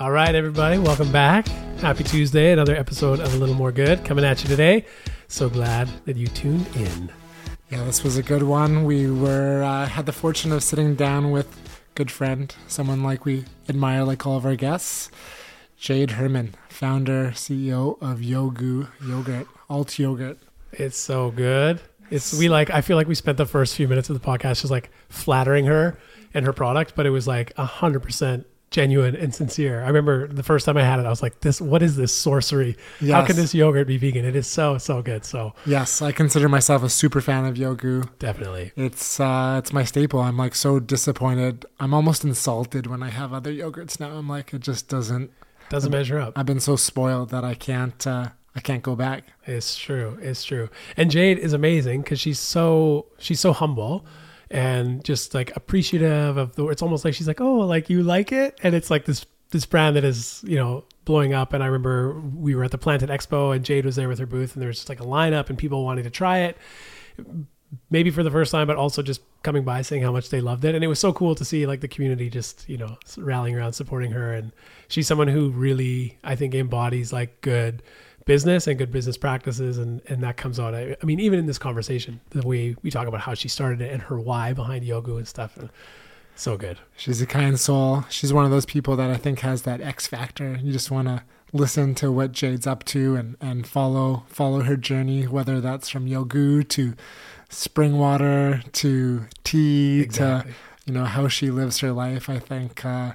All right, everybody, welcome back. Happy Tuesday. Another episode of A Little More Good coming at you today. So glad that you tuned in. Yeah, this was a good one. We were uh, had the fortune of sitting down with good friend, someone like we admire, like all of our guests, Jade Herrmann, founder CEO of Yoggu Yogurt, Alt Yogurt. It's so good. It's we like. I feel like we spent the first few minutes of the podcast just like flattering her and her product, but it was like a hundred percent genuine and sincere. I remember the first time I had it, I was like, "This, what is this sorcery? How can this yogurt be vegan? It is so so good." So Yes, I consider myself a super fan of Yoggu. definitely, It's uh, it's my staple. I'm like so disappointed. I'm almost insulted when I have other yogurts now. I'm like, it just doesn't. doesn't measure up. I've been so spoiled that I can't. Uh, I can't go back. It's true. It's true. And Jade is amazing because she's so she's so humble and just like appreciative of the. It's almost like she's like, oh, like you like it, and it's like this this brand that is you know blowing up. And I remember we were at the Planted Expo and Jade was there with her booth, and there was just like a lineup and people wanting to try it. Maybe for the first time, but also just coming by saying how much they loved it, and it was so cool to see like the community just you know rallying around supporting her. And she's someone who really I think embodies like good business and good business practices and and that comes out I, I mean even in this conversation the way we talk about how she started it and her why behind Yoggu and stuff and so good She's a kind soul. She's one of those people that I think has that X factor. You just want to listen to what Jade's up to and, and follow follow her journey, whether that's from Yoggu to spring water to tea Exactly. to you know how she lives her life. I think uh,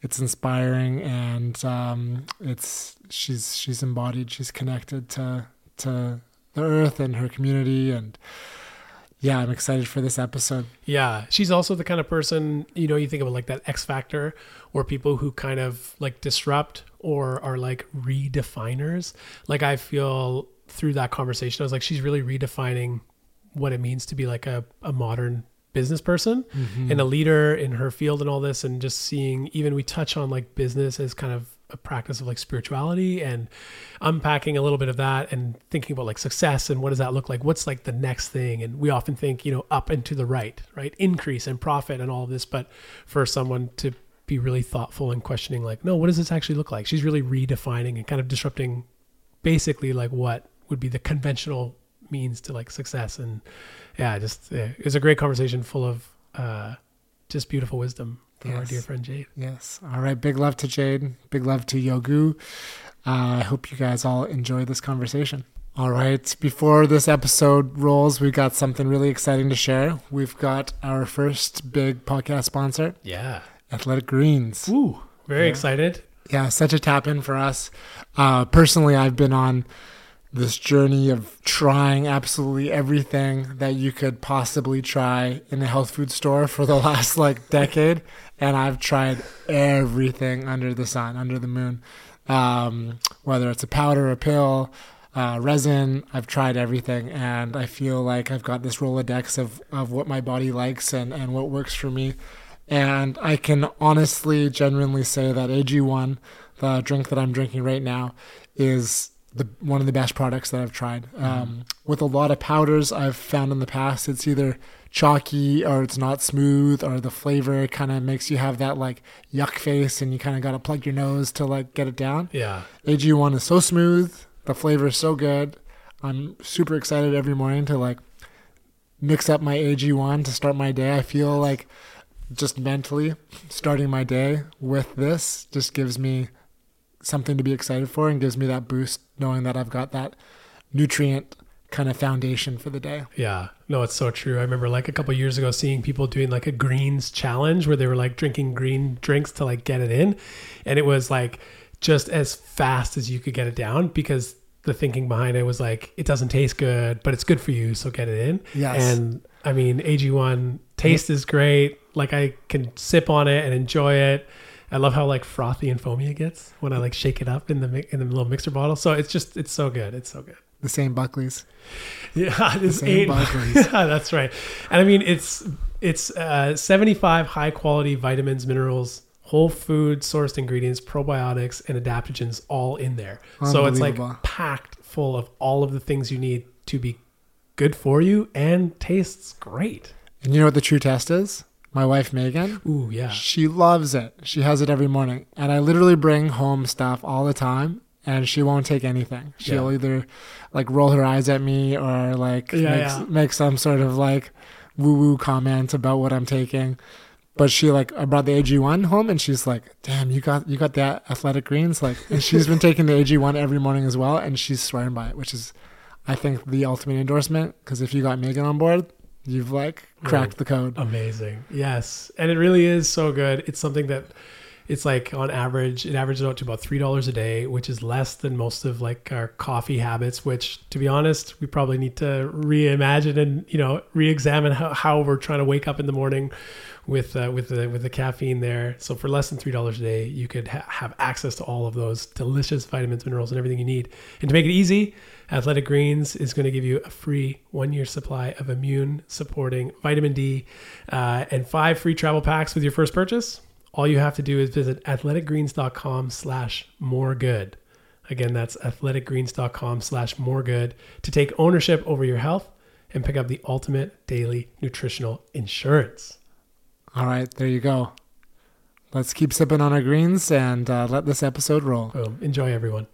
it's inspiring and um, it's she's she's embodied. She's connected to to the earth and her community and yeah, I'm excited for this episode. yeah she's also the kind of person you know you think about like that x factor or people who kind of like disrupt or are like redefiners like i feel through that conversation i was like she's really redefining what it means to be like a, a modern business person mm-hmm. and a leader in her field and all this and just seeing even we touch on like business as kind of a practice of like spirituality and unpacking a little bit of that and thinking about like success and what does that look like? What's like the next thing? And we often think you know up and to the right right? Increase and profit and all of this but for someone to be really thoughtful and questioning like no what does this actually look like? She's really redefining and kind of disrupting basically like what would be the conventional means to like success. And yeah just yeah, it was a great conversation full of uh just beautiful wisdom from our dear friend jade Yes. All right. Big love to Jade. Big love to Yoggu. Uh, I hope you guys all enjoy this conversation. All right. Before this episode rolls, we've got something really exciting to share. We've got our first big podcast sponsor, yeah Athletic Greens. Ooh, very Yeah. excited Yeah, such a tap in for us. Uh, personally, I've been on this journey of trying absolutely everything that you could possibly try in a health food store for the last like decade, and I've tried everything under the sun, under the moon. Um, whether it's a powder, a pill, uh, resin, I've tried everything, and I feel like I've got this rolodex of of what my body likes and and what works for me. And I can honestly, genuinely say that AG1, the drink that I'm drinking right now, is the one of the best products that I've tried. Um, with a lot of powders I've found in the past, it's either chalky or it's not smooth or the flavor kind of makes you have that like yuck face and you kind of got to plug your nose to like get it down. yeah AG1 is so smooth, the flavor is so good. I'm super excited every morning to like mix up my AG1 to start my day. I feel like just mentally starting my day with this just gives me something to be excited for and gives me that boost knowing that I've got that nutrient kind of foundation for the day. Yeah, no, it's so true. I remember like a couple years ago seeing people doing like a greens challenge where they were like drinking green drinks to like get it in. And it was like just as fast as you could get it down because the thinking behind it was like, it doesn't taste good, but it's good for you. So get it in. Yes. And I mean, AG1 taste is great. Like I can sip on it and enjoy it. I love how like frothy and foamy it gets when I like shake it up in the in the little mixer bottle. So it's just it's so good. It's so good. The same Buckley's. Yeah, same eight. Barclays. yeah, that's right. And I mean, it's it's uh, seventy five high quality vitamins, minerals, whole food sourced ingredients, probiotics, and adaptogens all in there. So it's like packed full of all of the things you need to be good for you and tastes great. And you know what the true test is? My wife Megan, Ooh, yeah. she loves it. She has it every morning. And I literally bring home stuff all the time and she won't take anything. She'll Yeah. either like roll her eyes at me or like Yeah, make, yeah. make some sort of like woo woo comment about what I'm taking. But she like I brought the AG1 home and she's like, "Damn, you got you got that athletic greens like." And she's been taking the AG1 every morning as well and she's swearing by it, which is I think the ultimate endorsement because if you got Megan on board, you've like cracked the code. Amazing. Yes. And it really is so good. It's something that it's like on average, it averages out to about $3 a day, which is less than most of like our coffee habits, which to be honest, we probably need to reimagine and, you know, re-examine how, how we're trying to wake up in the morning with, uh, with the, with the caffeine there. So for less than $3 a day, you could ha- have access to all of those delicious vitamins, minerals, and everything you need. And to make it easy, Athletic Greens is going to give you a free one year supply of immune supporting vitamin D uh, and five free travel packs with your first purchase. All you have to do is visit athleticgreens.com slash more good. Again, that's athleticgreens.com slash more good to take ownership over your health and pick up the ultimate daily nutritional insurance. All right, there you go. Let's keep sipping on our greens and uh, let this episode roll. Boom. Enjoy, everyone.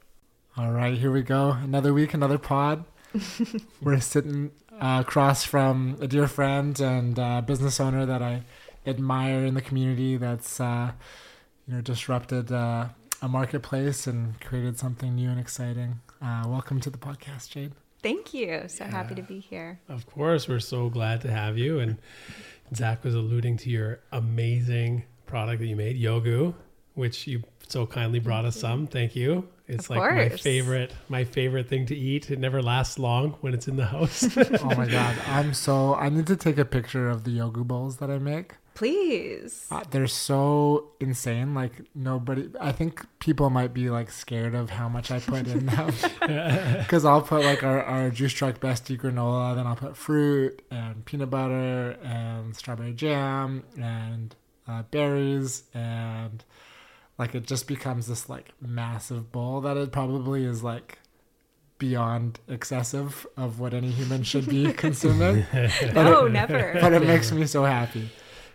All right, here we go. Another week, another pod. We're sitting uh, across from a dear friend and uh, business owner that I admire in the community. That's uh, you know disrupted uh, a marketplace and created something new and exciting. Uh, welcome to the podcast, Jade. Thank you. So happy to be here. Of course, we're so glad to have you. And Zach was alluding to your amazing product that you made, Yoggu, which you so kindly brought us some. Thank you. It's Of like my favorite, my favorite thing to eat. It never lasts long when it's in the house. Oh my god, I'm so I need to take a picture of the yoggu bowls that I make. Please. Uh, they're so insane. Like nobody, I think people might be like scared of how much I put in them. Because I'll put like our, our juice truck bestie granola, then I'll put fruit and peanut butter and strawberry jam and uh, berries and like it just becomes this like massive bowl that it probably is like beyond excessive of what any human should be consuming. But No, it- never. But it makes me so happy.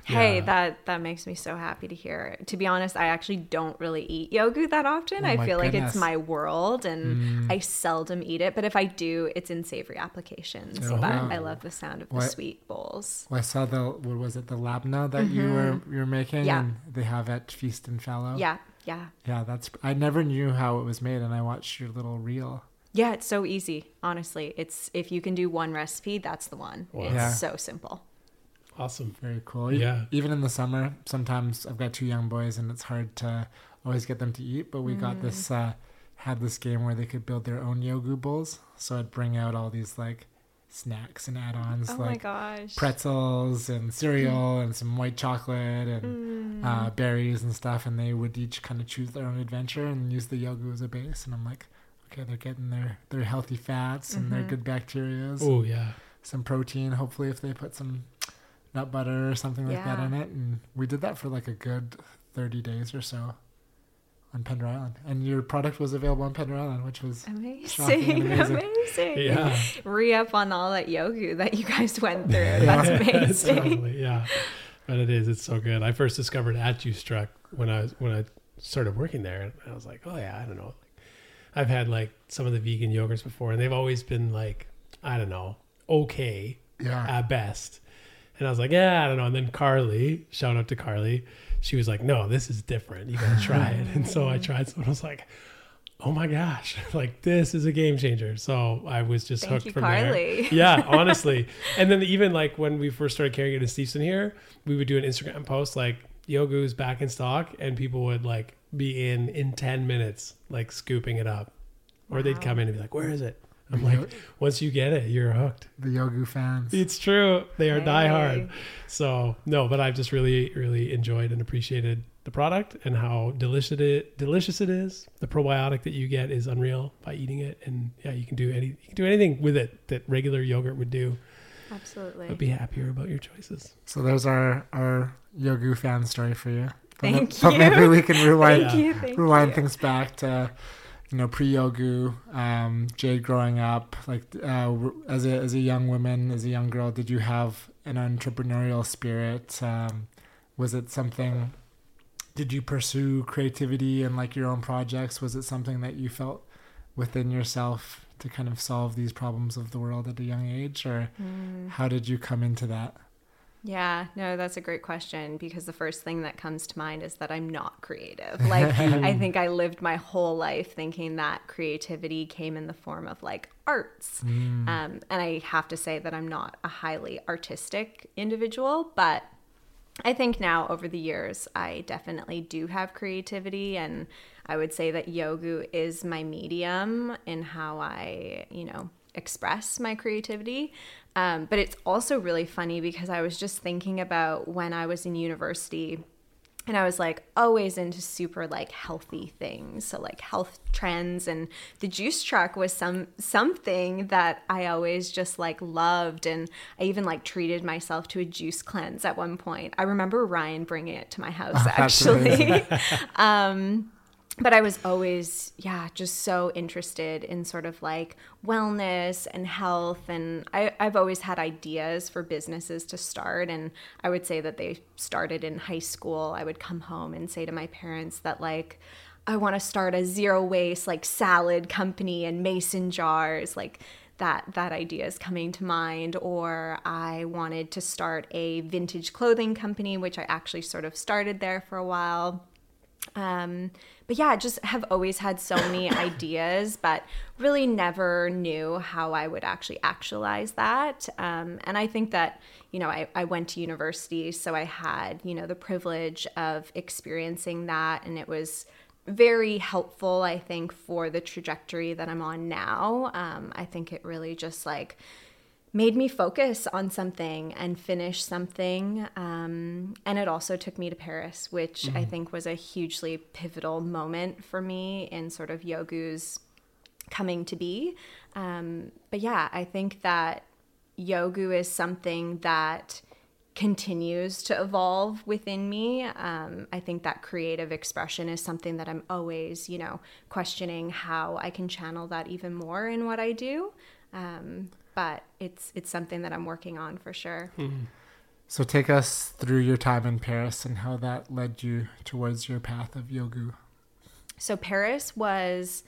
Hey, Yeah. that that makes me so happy to hear. To be honest, I actually don't really eat yogurt that often. Oh I feel like it's my world and Mm. I seldom eat it, but if I do, it's in savory applications. Oh, but wow. I love the sound of the sweet bowls. Well, I saw the what was it the labna that you were you were making, Mm-hmm. Yeah. and they have at Feast and Fallow. Yeah, yeah. yeah. That's I never knew how it was made, and I watched your little reel. Yeah, it's so easy. Honestly, it's if you can do one recipe, that's the one. Wow. It's Yeah. so simple. Awesome. Very cool. Yeah. Even in the summer, sometimes I've got two young boys, and it's hard to always get them to eat. But we got this Mm. uh, had this game where they could build their own yoggu bowls. So I'd bring out all these like snacks and add-ons Oh my like gosh. pretzels and cereal and some white chocolate and Mm. uh, berries and stuff, and they would each kind of choose their own adventure and use the yoggu as a base. And I'm like, okay, they're getting their their healthy fats and their Mhm. good bacterias, Oh yeah. some protein. Hopefully, if they put some nut butter or something like that in it, and we did that for like a good 30 days or so on Pender Island. And your product was available on Pender Island, which was Amazing, amazing. amazing. Yeah. Re up on all that yoggu that you guys went through. That's amazing. totally, yeah. But it is. It's so good. I first discovered at Juice Truck when I was when I started working there, and I was like, oh yeah, I don't know. I've had like some of the vegan yogurts before, and they've always been like, I don't know, okay yeah. at best. And I was like, yeah, I don't know. And then Carly, shout out to Carly, she was like, no, this is different. You gotta try it. And so I tried some, and I was like, oh my gosh, like this is a game changer. So I was just Thank hooked you, from there yeah, honestly. And then even like when we first started carrying it in Steveston here, we would do an Instagram post like Yoggu's back in stock, and people would like be in in ten minutes, like scooping it up, or they'd come in and be like, "Where is it?" I'm The like, "Once you get it, you're hooked." the yoggu fans. It's true; they are die hard. So no, but I've just really, really enjoyed and appreciated the product and how delicious it delicious it is. The probiotic that you get is unreal by eating it, and yeah, you can do any you can do anything with it that regular yogurt would do. Absolutely. But be happier about your choices. So there's our our yoggu fan story for you. But Thank ma- But maybe we can rewind Thank you. Thank rewind you. things back to you know pre yoggu um, Jade growing up like uh, as a as a young woman as a young girl did you have an entrepreneurial spirit um, Was it something? Did you pursue creativity and like your own projects? Was it something that you felt within yourself to kind of solve these problems of the world at a young age, or Mm. how did you come into that? Yeah, no, that's a great question because the first thing that comes to mind is that I'm not creative. Like, I think I lived my whole life thinking that creativity came in the form of like arts. Um, and I have to say that I'm not a highly artistic individual, but I think now over the years, I definitely do have creativity. And I would say that Yoggu is my medium in how I, you know, express my creativity. Um, but it's also really funny because I was just thinking about when I was in university and I was like always into super like healthy things, so like health trends and the juice truck was some something that I always just like loved and I even like treated myself to a juice cleanse at one point. I remember Ryan bringing it to my house actually. um but I was always, yeah, just so interested in sort of like wellness and health. And I, I've always had ideas for businesses to start. And I would say that they started in high school. I would come home and say to my parents that, like, I want to start a zero waste, like, salad company and mason jars. Like, that that idea is coming to mind or i wanted to start a vintage clothing company which i actually sort of started there for a while um, but yeah, just have always had so many ideas, but really never knew how I would actually actualize that. Um, and I think that, you know, I, I went to university, so I had, you know, the privilege of experiencing that. And it was very helpful, I think, for the trajectory that I'm on now. Um, I think it really just like, made me focus on something and finish something. Um, and it also took me to Paris, which I think was a hugely pivotal moment for me in sort of Yoggu's coming to be. Um, but yeah, I think that Yoggu is something that continues to evolve within me. Um, I think that creative expression is something that I'm always, you know, questioning how I can channel that even more in what I do. Um, but it's it's something that I'm working on for sure. Hmm. So take us through your time in Paris and how that led you towards your path of Yoggu. So Paris was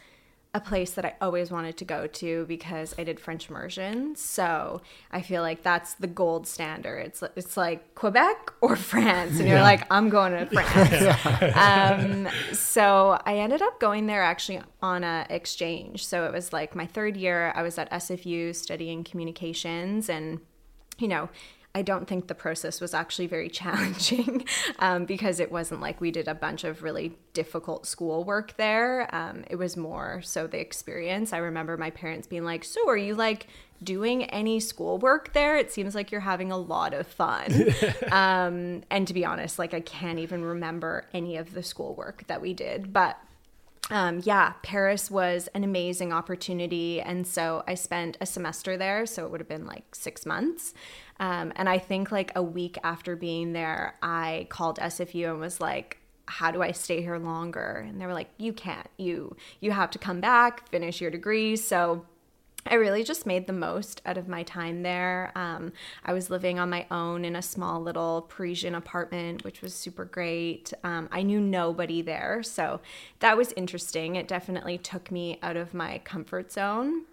a place that I always wanted to go to because I did French immersion. So I feel like that's the gold standard. It's it's like Quebec or France, and you're like, I'm going to France. um, so I ended up going there actually on a exchange. So it was like my third year. I was at SFU studying communications, and you know. I don't think the process was actually very challenging um, because it wasn't like we did a bunch of really difficult schoolwork there. Um, it was more so the experience. I remember my parents being like, So, are you like doing any schoolwork there? It seems like you're having a lot of fun. um, and to be honest, like I can't even remember any of the schoolwork that we did. But um, yeah, Paris was an amazing opportunity. And so I spent a semester there. So it would have been like six months. Um, and I think like a week after being there, I called SFU and was like, how do I stay here longer? And they were like, you can't. You you have to come back, finish your degree. So I really just made the most out of my time there. Um, I was living on my own in a small little Parisian apartment, which was super great. Um, I knew nobody there, so that was interesting. It definitely took me out of my comfort zone.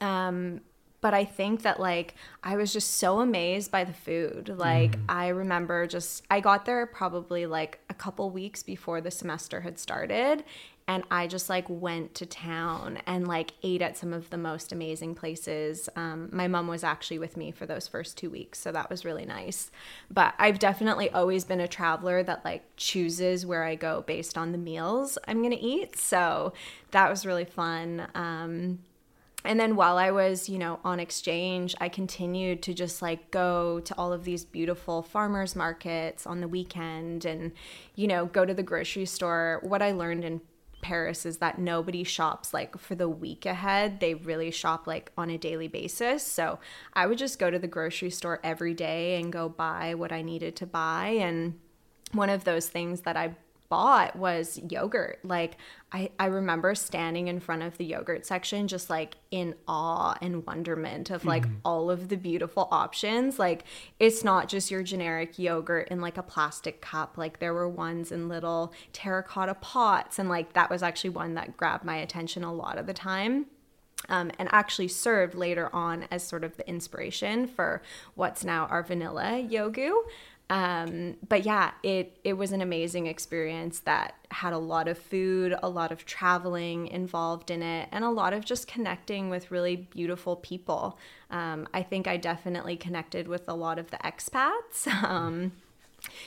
Um, but I think that like I was just so amazed by the food. Like I remember just I got there probably like a couple weeks before the semester had started and I just like went to town and like ate at some of the most amazing places. Um, my mom was actually with me for those first two weeks, so that was really nice. But I've definitely always been a traveler that like chooses where I go based on the meals I'm gonna eat. So that was really fun. Um, and then while I was, you know, on exchange, I continued to just like go to all of these beautiful farmers markets on the weekend and, you know, go to the grocery store. What I learned in Paris is that nobody shops like for the week ahead. They really shop like on a daily basis. So I would just go to the grocery store every day and go buy what I needed to buy. And one of those things that I bought was yogurt. Like I, I remember standing in front of the yogurt section just like in awe and wonderment of like mm. all of the beautiful options. Like it's not just your generic yogurt in like a plastic cup. Like there were ones in little terracotta pots and like that was actually one that grabbed my attention a lot of the time. Um, and actually served later on as sort of the inspiration for what's now our vanilla yoggu. Um, but yeah, it it was an amazing experience that had a lot of food, a lot of traveling involved in it, and a lot of just connecting with really beautiful people. Um, I think I definitely connected with a lot of the expats. Um,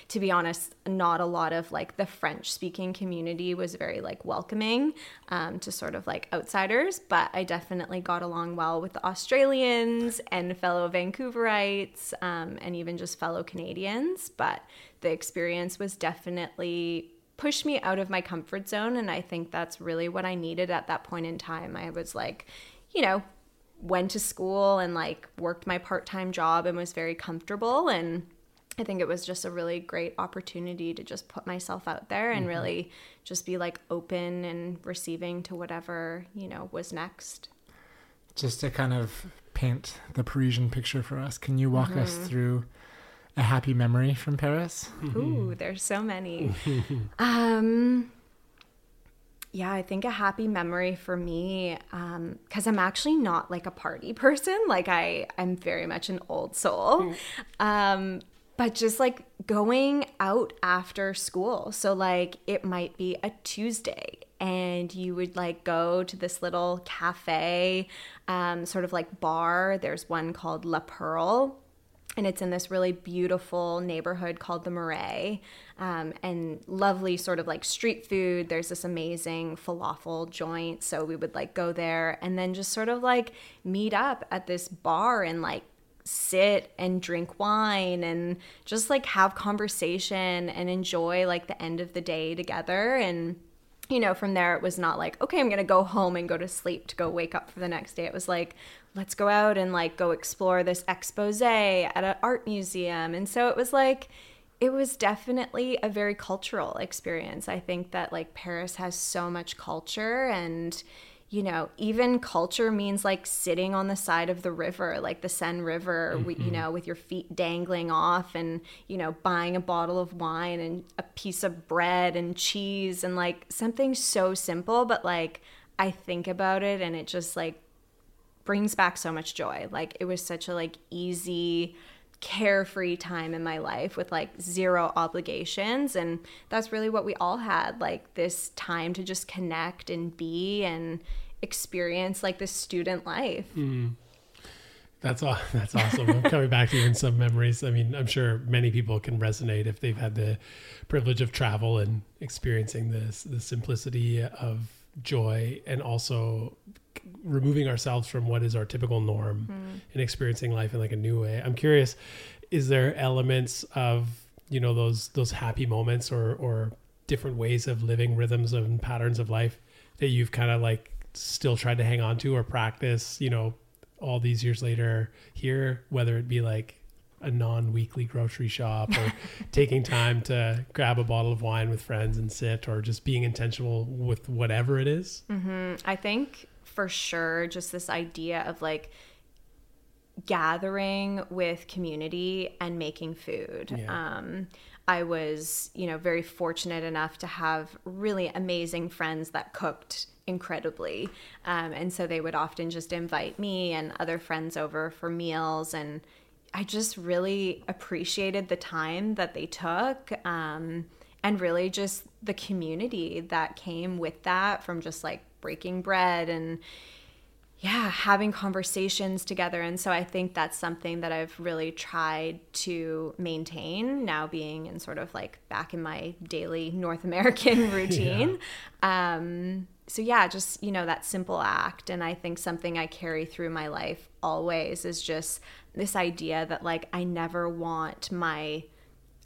to be honest, not a lot of like the French speaking community was very like welcoming um, to sort of like outsiders, but I definitely got along well with the Australians and fellow Vancouverites um, and even just fellow Canadians. But the experience was definitely pushed me out of my comfort zone. And I think that's really what I needed at that point in time. I was like, you know, went to school and like worked my part time job and was very comfortable and I think it was just a really great opportunity to just put myself out there and mm-hmm. really just be like open and receiving to whatever, you know, was next. Just to kind of paint the Parisian picture for us, can you walk mm-hmm. us through a happy memory from Paris? Ooh, there's so many. um yeah, I think a happy memory for me, because um, I'm actually not like a party person. Like I, I'm very much an old soul. Mm. Um, but just like going out after school. So, like, it might be a Tuesday and you would like go to this little cafe, um, sort of like bar. There's one called La Perle. And it's in this really beautiful neighborhood called the Marais, um, and lovely sort of like street food. There's this amazing falafel joint, so we would like go there and then just sort of like meet up at this bar and like sit and drink wine and just like have conversation and enjoy like the end of the day together. And you know from there it was not like okay i'm going to go home and go to sleep to go wake up for the next day. It was like let's go out and like go explore this expose at an art museum. And so it was like it was definitely a very cultural experience. I think that like paris has so much culture and you know, even culture means like sitting on the side of the river, like the Seine River, mm-hmm. you know, with your feet dangling off and, you know, buying a bottle of wine and a piece of bread and cheese and like something so simple, but like I think about it and it just like brings back so much joy. Like it was such a like easy, carefree time in my life with like zero obligations and that's really what we all had like this time to just connect and be and experience like this student life. Mm. that's all that's awesome. I'm coming back to even some memories. I mean i'm sure many people can resonate if they've had the privilege of travel and experiencing this the simplicity of joy and also removing ourselves from what is our typical norm mm. and experiencing life in like a new way. I'm curious, is there elements of you know those those happy moments or or different ways of living rhythms and patterns of life that you've kind of like still tried to hang on to or practice, you know, all these years later here, whether it be like a non-weekly grocery shop or taking time to grab a bottle of wine with friends and sit or just being intentional with whatever it is? Mm-hmm. I think for sure just this idea of like gathering with community and making food. Yeah. Um, I was, you know, very fortunate enough to have really amazing friends that cooked incredibly. Um, and so they would often just invite me and other friends over for meals. And I just really appreciated the time that they took. Um, and really just the community that came with that from just like breaking bread and yeah, having conversations together. And so I think that's something that I've really tried to maintain now being in sort of like back in my daily North American routine. yeah. Um, so yeah, just, you know, that simple act. And I think something I carry through my life always is just this idea that like I never want my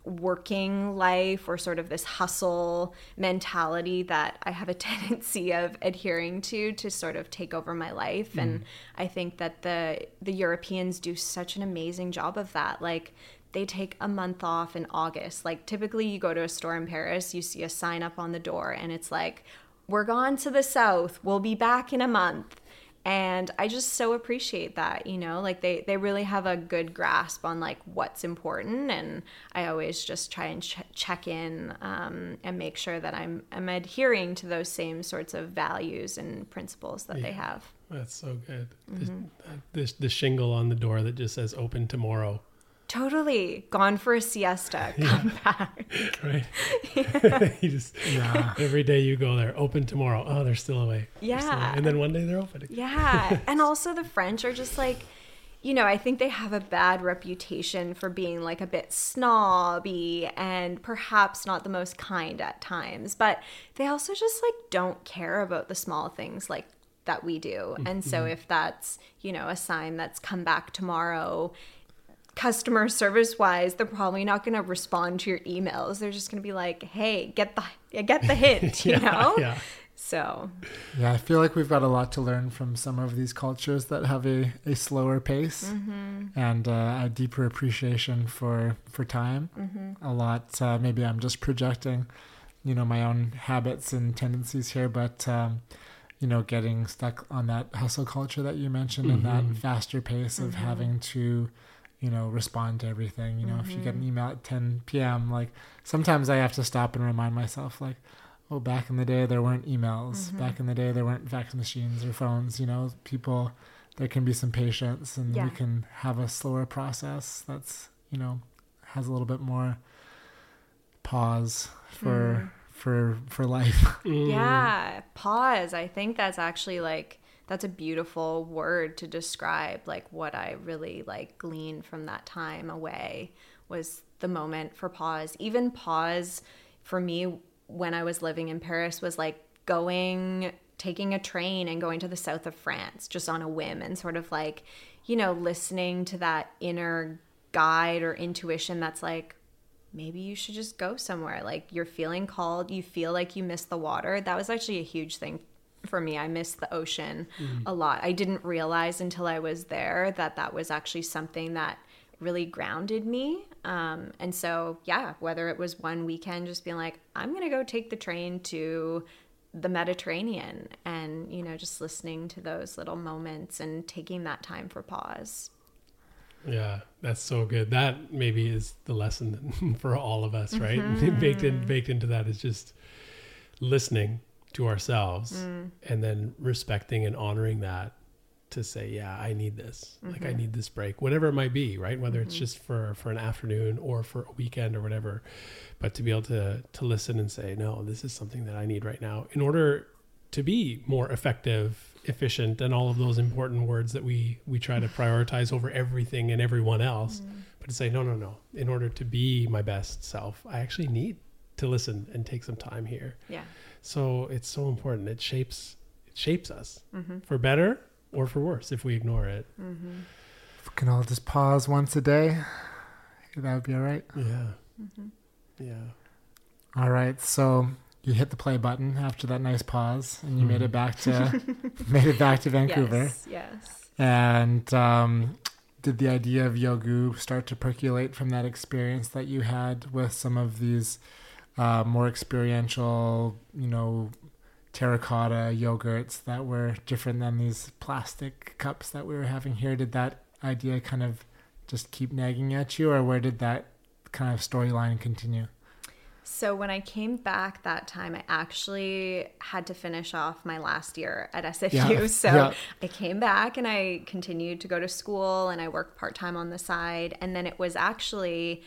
working life or sort of this hustle mentality that I have a tendency of adhering to to sort of take over my life mm. and I think that the the Europeans do such an amazing job of that like they take a month off in August. Like typically you go to a store in Paris, you see a sign up on the door and it's like, we're gone to the south. We'll be back in a month. And I just so appreciate that, you know, like they, they really have a good grasp on like what's important. And I always just try and ch- check in um, and make sure that I'm, I'm adhering to those same sorts of values and principles that yeah. they have. That's so good. Mm-hmm. This, the shingle on the door that just says open tomorrow Totally. Gone for a siesta. Come yeah. back. Right. Yeah. you just yeah. every day you go there, open tomorrow. Oh, they're still away. Yeah. Still away. And then one day they're open again. Yeah. and also the French are just like you know, I think they have a bad reputation for being like a bit snobby and perhaps not the most kind at times, but they also just like don't care about the small things like that we do. And so mm-hmm. if that's, you know, a sign that's come back tomorrow customer service wise, they're probably not going to respond to your emails. They're just going to be like, "Hey, get the get the hint," yeah, you know. Yeah. So. Yeah, I feel like we've got a lot to learn from some of these cultures that have a, a slower pace mm-hmm. and uh, a deeper appreciation for for time. Mm-hmm. A lot. Uh, maybe I'm just projecting, you know, my own habits and tendencies here, but. Um, you know, getting stuck on that hustle culture that you mentioned mm-hmm. and that mm-hmm. faster pace of mm-hmm. having to you know, respond to everything. You know, mm-hmm. if you get an mm-hmm. email at 10 p.m., like sometimes I have to stop and remind myself, like, oh, back in the day there weren't emails. Mm-hmm. Back in the day there weren't fax machines or phones. You know, people, there can be some patience and yeah. we can have a slower process that's, you know, has a little bit more pause for. Mm. For, for life. yeah, pause. I think that's actually like that's a beautiful word to describe like what I really like gleaned from that time away was the moment for pause. Even pause for me when I was living in Paris was like going taking a train and going to the south of France just on a whim and sort of like, you know, listening to that inner guide or intuition that's like maybe you should just go somewhere. Like you're feeling called, you feel like you miss the water. That was actually a huge thing for me. I miss the ocean mm. a lot. I didn't realize until I was there that that was actually something that really grounded me. Um, and so, yeah, whether it was one weekend just being like, I'm going to go take the train to the Mediterranean and, you know, just listening to those little moments and taking that time for pause. Yeah, that's so good. That maybe is the lesson for all of us, right? Mm-hmm. baked in, baked into that is just listening to ourselves mm. and then respecting and honoring that to say yeah i need this mm-hmm. like i mm-hmm. need this break whatever it might be right whether mm-hmm. it's just for for an afternoon or for a weekend or whatever but to be able to to listen and say no this is something that i need right now in order to be more effective efficient and all of those important words that we we try to prioritize over everything and everyone else mm-hmm. but to say no no no in order to be my best self i actually need to listen and take some time here yeah so it's so important. It shapes it shapes us mm-hmm. for better or for worse if we ignore it. Mm-hmm. If we can all just pause once a day, that would be all right. Yeah. Mm-hmm. Yeah. All right. So you hit the play button after that nice pause, and you made it back to made it back to Vancouver. Yes. Yes. And um, did the idea of Yoggu start to percolate from that experience that you had with some of these? Uh, more experiential, you know, terracotta yogurts that were different than these plastic cups that we were having here. Did that idea kind of just keep nagging at you, or where did that kind of storyline continue? So when I came back that time, I actually had to finish off my last year at SFU. Yeah. So yeah. I came back and I continued to go to school and I worked part time on the side. And then it was actually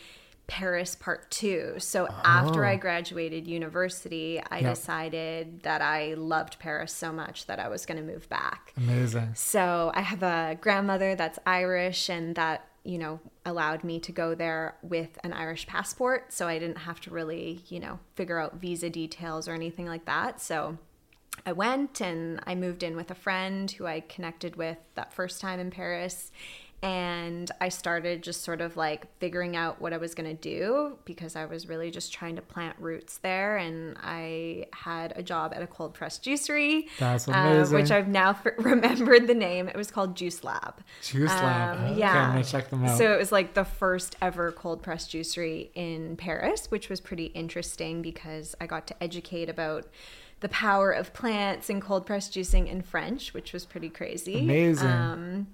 Paris part two. So oh. after I oh. graduated university, I yep. decided that I loved Paris so much that I was going to move back. Amazing. So I have a grandmother that's Irish and that, you know, allowed me to go there with an Irish passport. So I didn't have to really, you know, figure out visa details or anything like that. So I went and I moved in with a friend who I connected with that first time in Paris and I started just sort of like figuring out what I was going to do because I was really just trying to plant roots there. And I had a job at a cold press juicery, That's amazing. Uh, which I've now f- remembered the name. It was called Juice Lab. Juice Lab. Um, Okay, yeah. I'm gonna check them out. So it was like the first ever cold press juicery in Paris, which was pretty interesting because I got to educate about the power of plants and cold press juicing in French, which was pretty crazy. Amazing. Um,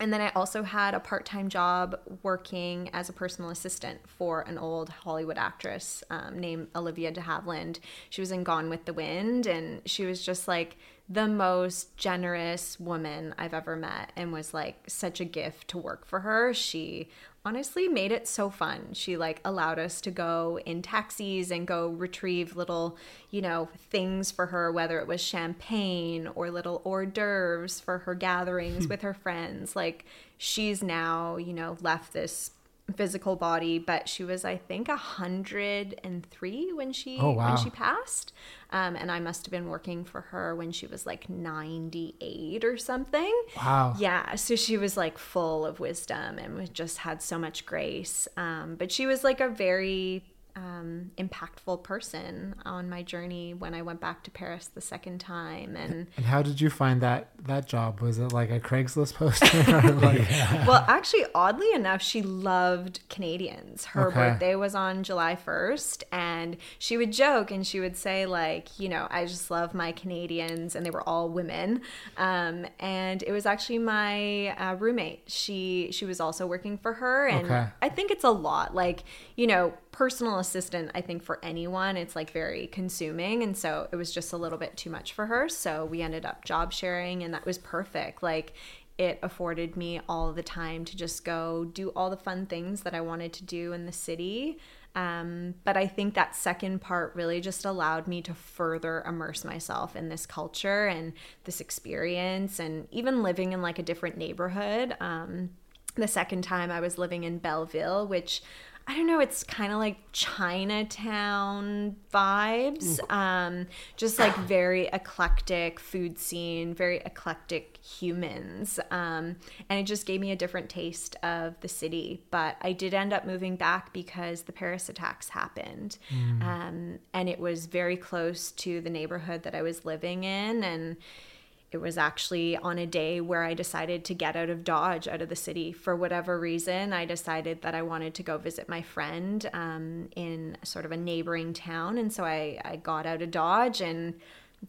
and then I also had a part time job working as a personal assistant for an old Hollywood actress um, named Olivia de Havilland. She was in Gone with the Wind, and she was just like the most generous woman I've ever met and was like such a gift to work for her. She honestly made it so fun. She like allowed us to go in taxis and go retrieve little, you know, things for her, whether it was champagne or little hors d'oeuvres for her gatherings hmm. with her friends. Like she's now, you know, left this physical body, but she was I think a hundred and three when she Oh, wow. when she passed. Um, and I must have been working for her when she was like 98 or something. Wow. Yeah, so she was like full of wisdom and just had so much grace. Um, but she was like a very um, impactful person on my journey when I went back to Paris the second time. And And how did you find that that job? Was it like a Craigslist posting? or like, well, actually, oddly enough, she loved Canadians. Her Okay. birthday was on July 1st, and she would joke and she would say, like, you know, I just love my Canadians, and they were all women. Um, and it was actually my uh, roommate. She she was also working for her, and Okay. I think it's a lot. Like, you know, personal assistant, I think for anyone, it's like very consuming. And so it was just a little bit too much for her. So we ended up job sharing, and that was perfect. Like, it afforded me all the time to just go do all the fun things that I wanted to do in the city. Um, but I think that second part really just allowed me to further immerse myself in this culture and this experience, and even living in like a different neighborhood. Um, the second time I was living in Belleville, which I don't know, it's kind of like Chinatown vibes. Um, just like very eclectic food scene, very eclectic humans. Um, and it just gave me a different taste of the city. But I did end up moving back because the Paris attacks happened. Um, and it was very close to the neighborhood that I was living in. And it was actually on a day where I decided to get out of Dodge, out of the city. For whatever reason, I decided that I wanted to go visit my friend um, in sort of a neighboring town. And so I, I got out of Dodge and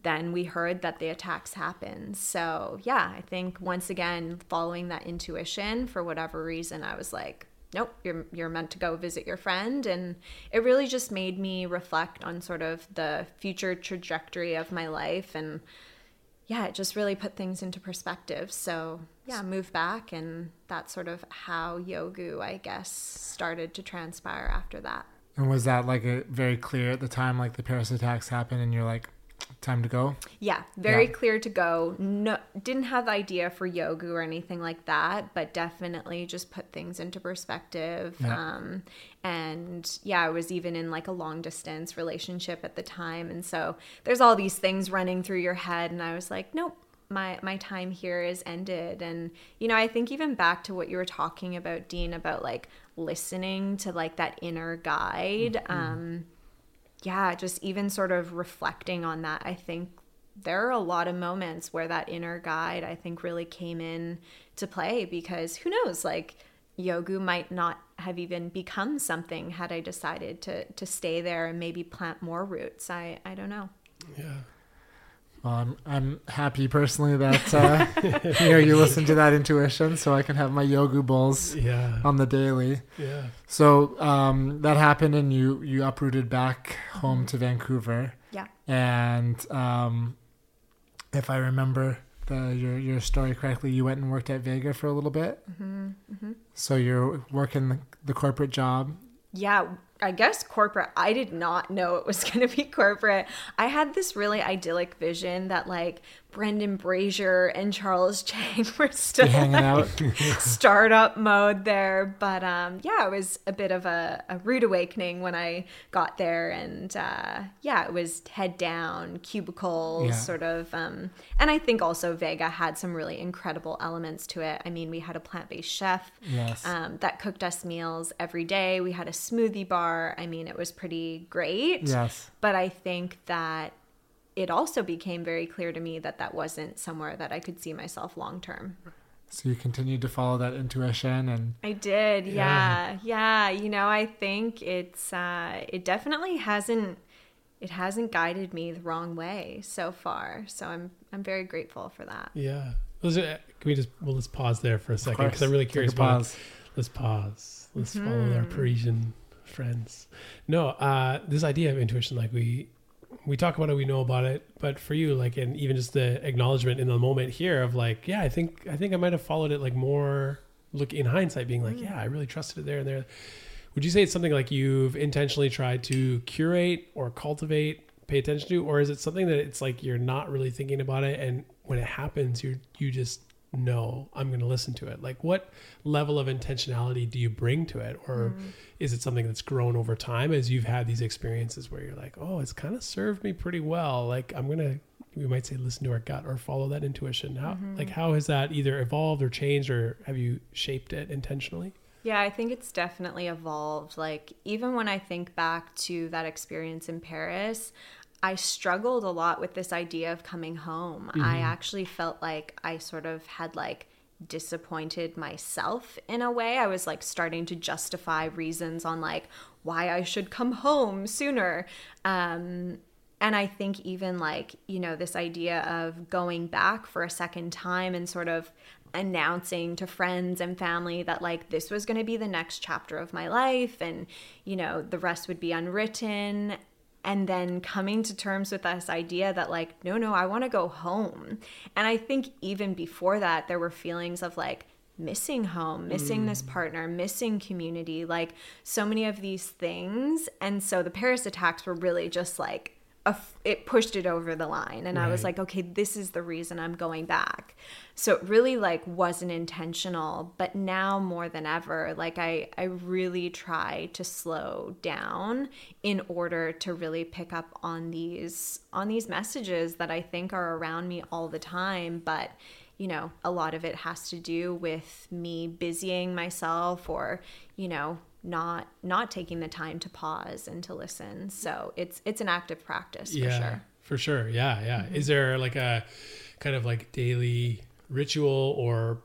then we heard that the attacks happened. So, yeah, I think once again, following that intuition, for whatever reason, I was like, nope, you're, you're meant to go visit your friend. And it really just made me reflect on sort of the future trajectory of my life and yeah, it just really put things into perspective. So yeah, moved back, and that's sort of how Yoggu, I guess, started to transpire after that. and was that like a very clear at the time, like the Paris attacks happened, and you're like, time to go? Yeah, very Yeah. clear to go. No, didn't have the idea for Yoggu or anything like that, but definitely just put things into perspective. Yeah. Um, and yeah, I was even in like a long distance relationship at the time, and so there's all these things running through your head, and I was like, nope. My, my time here is ended. And you know i think even back to what you were talking about dean about like listening to like that inner guide um yeah, just even sort of reflecting on that, I think there are a lot of moments where that inner guide, I think, really came in to play because who knows, like Yoggu might not have even become something had I decided to to stay there and maybe plant more roots. I I don't know. Yeah. Well, I'm I'm happy personally that uh, you know you listen to that intuition, so I can have my Yoggu bowls Yeah. on the daily. Yeah. So um, that happened, and you you uprooted back home to Vancouver, Yeah. and um, if I remember the your your story correctly, you went and worked at Vega for a little bit. hmm hmm So you're working the, the corporate job. Yeah, I guess corporate. I did not know it was going to be corporate. I had this really idyllic vision that like Brendan Brazier and Charles Chang were still hanging like, out. startup mode there. But um, yeah, it was a bit of a, a rude awakening when I got there. And uh, yeah, it was head down, cubicles, Yeah. sort of. Um, and I think also Vega had some really incredible elements to it. I mean, we had a plant based chef Yes. um, that cooked us meals every day. We had a smoothie bar. I mean, it was pretty great. yes. But I think that it also became very clear to me that that wasn't somewhere that I could see myself long term. So you continued to follow that intuition and I did, Yeah. yeah, yeah. You know, I think it's uh, it definitely hasn't it hasn't guided me the wrong way so far. So I'm I'm very grateful for that. Yeah. Let's, can we just well let's pause there for a second because I'm really Take a curious about pause. let's pause let's follow Mm-hmm. our parisian friends no uh this idea of intuition like we we talk about it we know about it but for you like and even just the acknowledgement in the moment here of like yeah i think i think i might have followed it like more look in hindsight being Mm. like yeah i really trusted it there and there would you say it's something like you've intentionally tried to curate or cultivate pay attention to or is it something that it's like you're not really thinking about it and when it happens you you just know i'm going to listen to it. Like what level of intentionality do you bring to it? Or mm. is it something that's grown over time as you've had these experiences where you're like oh it's kind of served me pretty well. Like i'm going to we might say listen to our gut or follow that intuition. How mm-hmm. like how has that either evolved or changed or have you shaped it intentionally? Yeah, I think it's definitely evolved. Like, even when I think back to that experience in Paris, I struggled a lot with this idea of coming home. I actually felt like I sort of had like disappointed myself in a way. I was like starting to justify reasons on like why I should come home sooner. Um, and I think even like, you know, this idea of going back for a second time and sort of announcing to friends and family that like this was going to be the next chapter of my life and, you know, the rest would be unwritten. And then coming to terms with this idea that, like, no, no, I want to go home. And I think even before that, there were feelings of like, missing home, missing this mm. partner, missing community, like so many of these things. And so the Paris attacks were really just like a it pushed it over the line and I was like, okay, this is the reason I'm going back. So it really like wasn't intentional, but now more than ever, like I I really try to slow down in order to really pick up on these on these messages that I think are around me all the time, but you know, a lot of it has to do with me busying myself or, you know, not not taking the time to pause and to listen. So it's it's an active practice for sure. For sure. Yeah. Yeah. Mm-hmm. Is there like a kind of like daily ritual or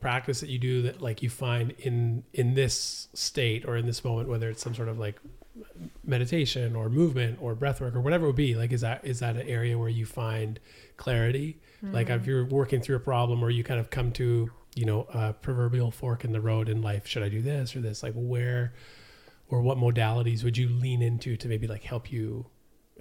practice that you do that like you find in in this state or in this moment, whether it's some sort of like meditation or movement or breath work or whatever it would be, like is that is that an area where you find clarity? Like if mm-hmm. you're working through a problem or you kind of come to, you know, a proverbial fork in the road in life, should I do this or this? Like where or what modalities would you lean into to maybe like help you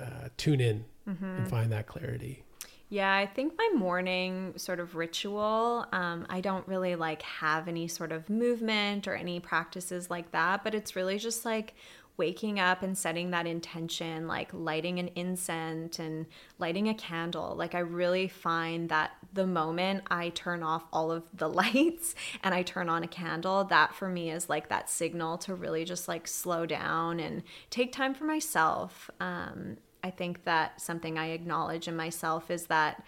uh, tune in and find that clarity? Yeah, I think my morning sort of ritual, um, I don't really like have any sort of movement or any practices like that, but it's really just like waking up and setting that intention, like lighting an incense and lighting a candle. Like, I really find that the moment I turn off all of the lights and I turn on a candle, that for me is like that signal to really just like slow down and take time for myself. Um, I think that something I acknowledge in myself is that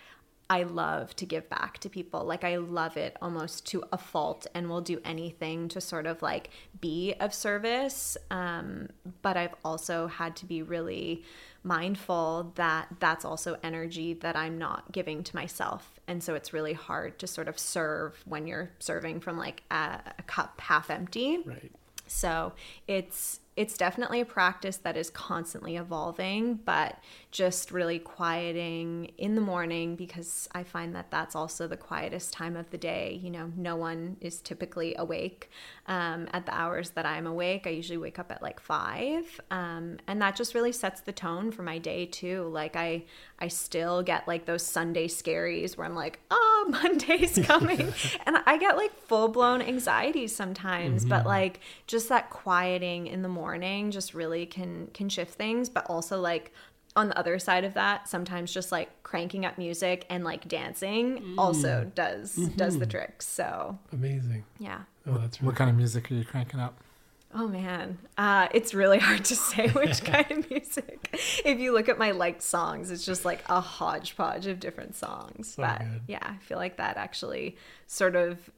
I love to give back to people. Like I love it almost to a fault and will do anything to sort of like be of service. Um, but I've also had to be really mindful that that's also energy that I'm not giving to myself. And so it's really hard to sort of serve when you're serving from like a, a cup half empty. Right. So it's it's definitely a practice that is constantly evolving, but just really quieting in the morning because I find that that's also the quietest time of the day. You know, no one is typically awake um, at the hours that I'm awake. I usually wake up at like five, um, and that just really sets the tone for my day too. Like I I still get like those Sunday scaries where I'm like, oh, Monday's coming, and I get like full blown anxiety sometimes. But like just that quieting in the morning morning just really can can shift things but also like on the other side of that sometimes just like cranking up music and like dancing also does does the trick so Amazing. yeah Oh, that's really What kind of music are you cranking up? Oh man, uh, it's really hard to say which kind of music. If you look at my liked songs, it's just like a hodgepodge of different songs. So but good. yeah, I feel like that actually sort of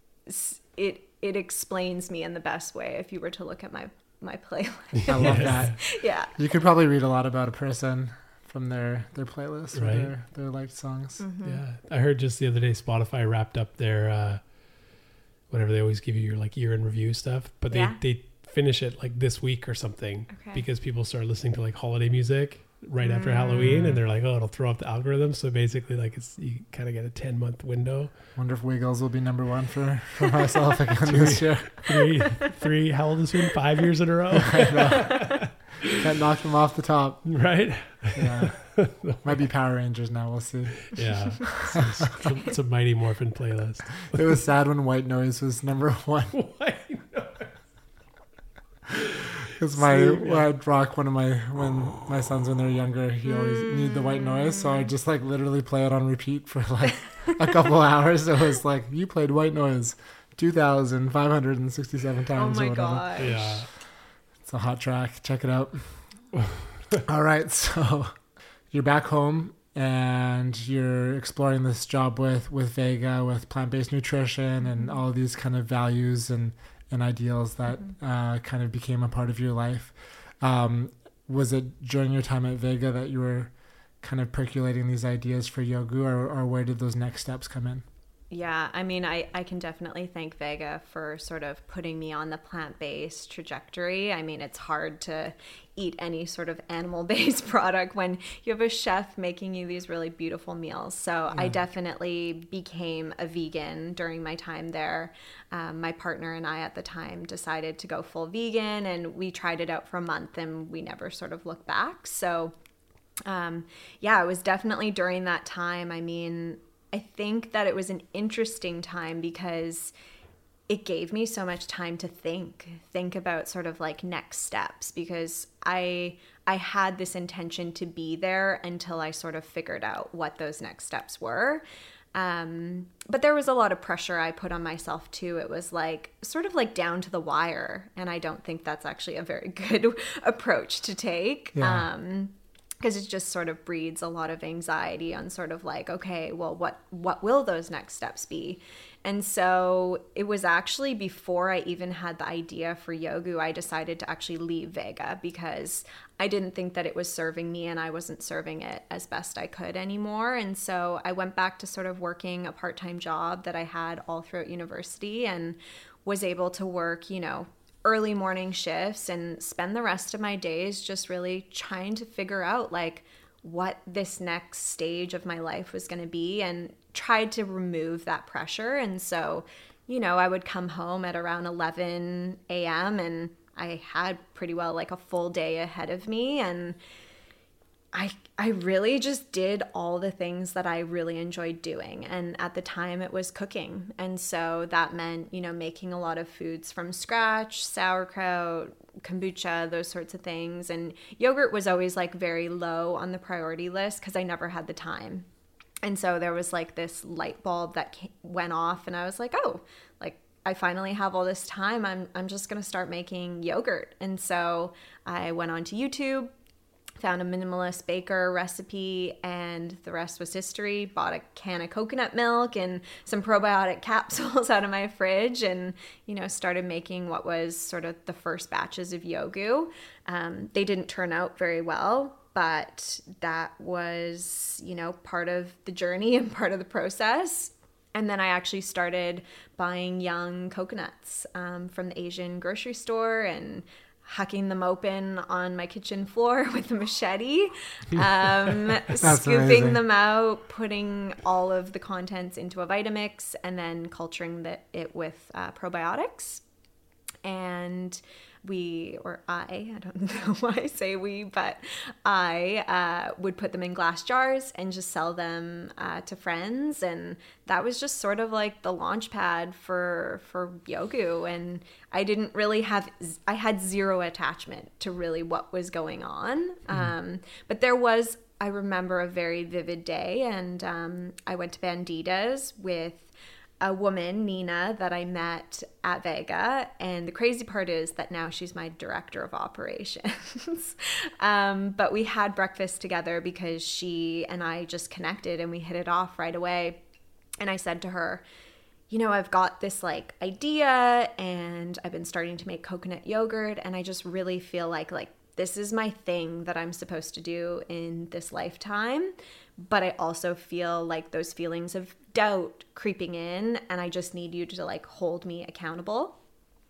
it it explains me in the best way if you were to look at my my playlist. I love that. yeah, You could probably read a lot about a person from their their playlist or Right. their their liked songs. Mm-hmm. Yeah, I heard just the other day Spotify wrapped up their uh, whatever they always give you your like year in review stuff, but they Yeah. they finish it like this week or something Okay. because people start listening to like holiday music right after Halloween, Mm. and they're like, oh, it'll throw up the algorithm. So basically, like it's you kind of get a ten month window. Wonder if Wiggles will be number one for, for myself again this year. Three, three. How old is it? Five years in a row, Can't knock them off the top. right? Yeah. Might be Power Rangers now. We'll see. Yeah, it's, it's, it's a, it's a Mighty Morphin playlist. It was sad when White Noise was number one. White Because my See, when I'd rock one of my when my sons when they're younger, he always need the white noise, so I just like literally play it on repeat for like a couple hours. It was like you played white noise two thousand five hundred and sixty seven oh times or my whatever. gosh. Yeah, It's a hot track. Check it out. All right, so you're back home and you're exploring this job with with Vega with plant-based nutrition and all these kind of values and and ideals that uh, kind of became a part of your life. Um, was it during your time at Vega that you were kind of percolating these ideas for Yoggu, or, or where did those next steps come in? Yeah, I mean, I, I can definitely thank Vega for sort of putting me on the plant based trajectory. I mean, it's hard to eat any sort of animal based product when you have a chef making you these really beautiful meals. So I definitely became a vegan during my time there. Um, my partner and I at the time decided to go full vegan, and we tried it out for a month and we never sort of looked back. So um, yeah, it was definitely during that time. I mean, I think that it was an interesting time because it gave me so much time to think, think about sort of like next steps because I I had this intention to be there until I sort of figured out what those next steps were. Um, but there was a lot of pressure I put on myself too. It was like sort of like down to the wire, and I don't think that's actually a very good approach to take. Yeah. Um, because it just sort of breeds a lot of anxiety on sort of like okay well what what will those next steps be? And so it was actually before i even had the idea for yoggu i decided to actually leave vega because i didn't think that it was serving me and i wasn't serving it as best i could anymore. And so i went back to sort of working a part-time job that i had all throughout university and was able to work you know early morning shifts and spend the rest of my days just really trying to figure out like what this next stage of my life was going to be and tried to remove that pressure. And so you know i would come home at around 11 a.m and i had pretty well like a full day ahead of me. And I I really just did all the things that I really enjoyed doing and at the time it was cooking. And so that meant, you know, making a lot of foods from scratch, sauerkraut, kombucha, those sorts of things. And yogurt was always like very low on the priority list cuz I never had the time. And so there was like this light bulb that ca- went off and I was like, "Oh, like I finally have all this time. I'm I'm just going to start making yogurt." And so I went onto YouTube found a minimalist baker recipe and the rest was history. Bought a can of coconut milk and some probiotic capsules out of my fridge and you know started making what was sort of the first batches of yoggu. Um, they didn't turn out very well but that was you know part of the journey and part of the process. And then I actually started buying young coconuts um, from the Asian grocery store and hucking them open on my kitchen floor with a machete, um, scooping amazing. them out, putting all of the contents into a Vitamix, and then culturing the, it with uh, probiotics. And we or I, I don't know why I say we, but I uh, would put them in glass jars and just sell them uh, to friends, and that was just sort of like the launch pad for for Yoggu. And I didn't really have, I had zero attachment to really what was going on, mm. um, but there was. I remember a very vivid day, and um, I went to Bandidas with a woman, Nina, that I met at Vega. And the crazy part is that now she's my director of operations. um, but we had breakfast together because she and I just connected and we hit it off right away. And I said to her, you know, I've got this like idea and I've been starting to make coconut yogurt and I just really feel like like this is my thing that I'm supposed to do in this lifetime. But I also feel like those feelings of doubt creeping in and I just need you to like hold me accountable.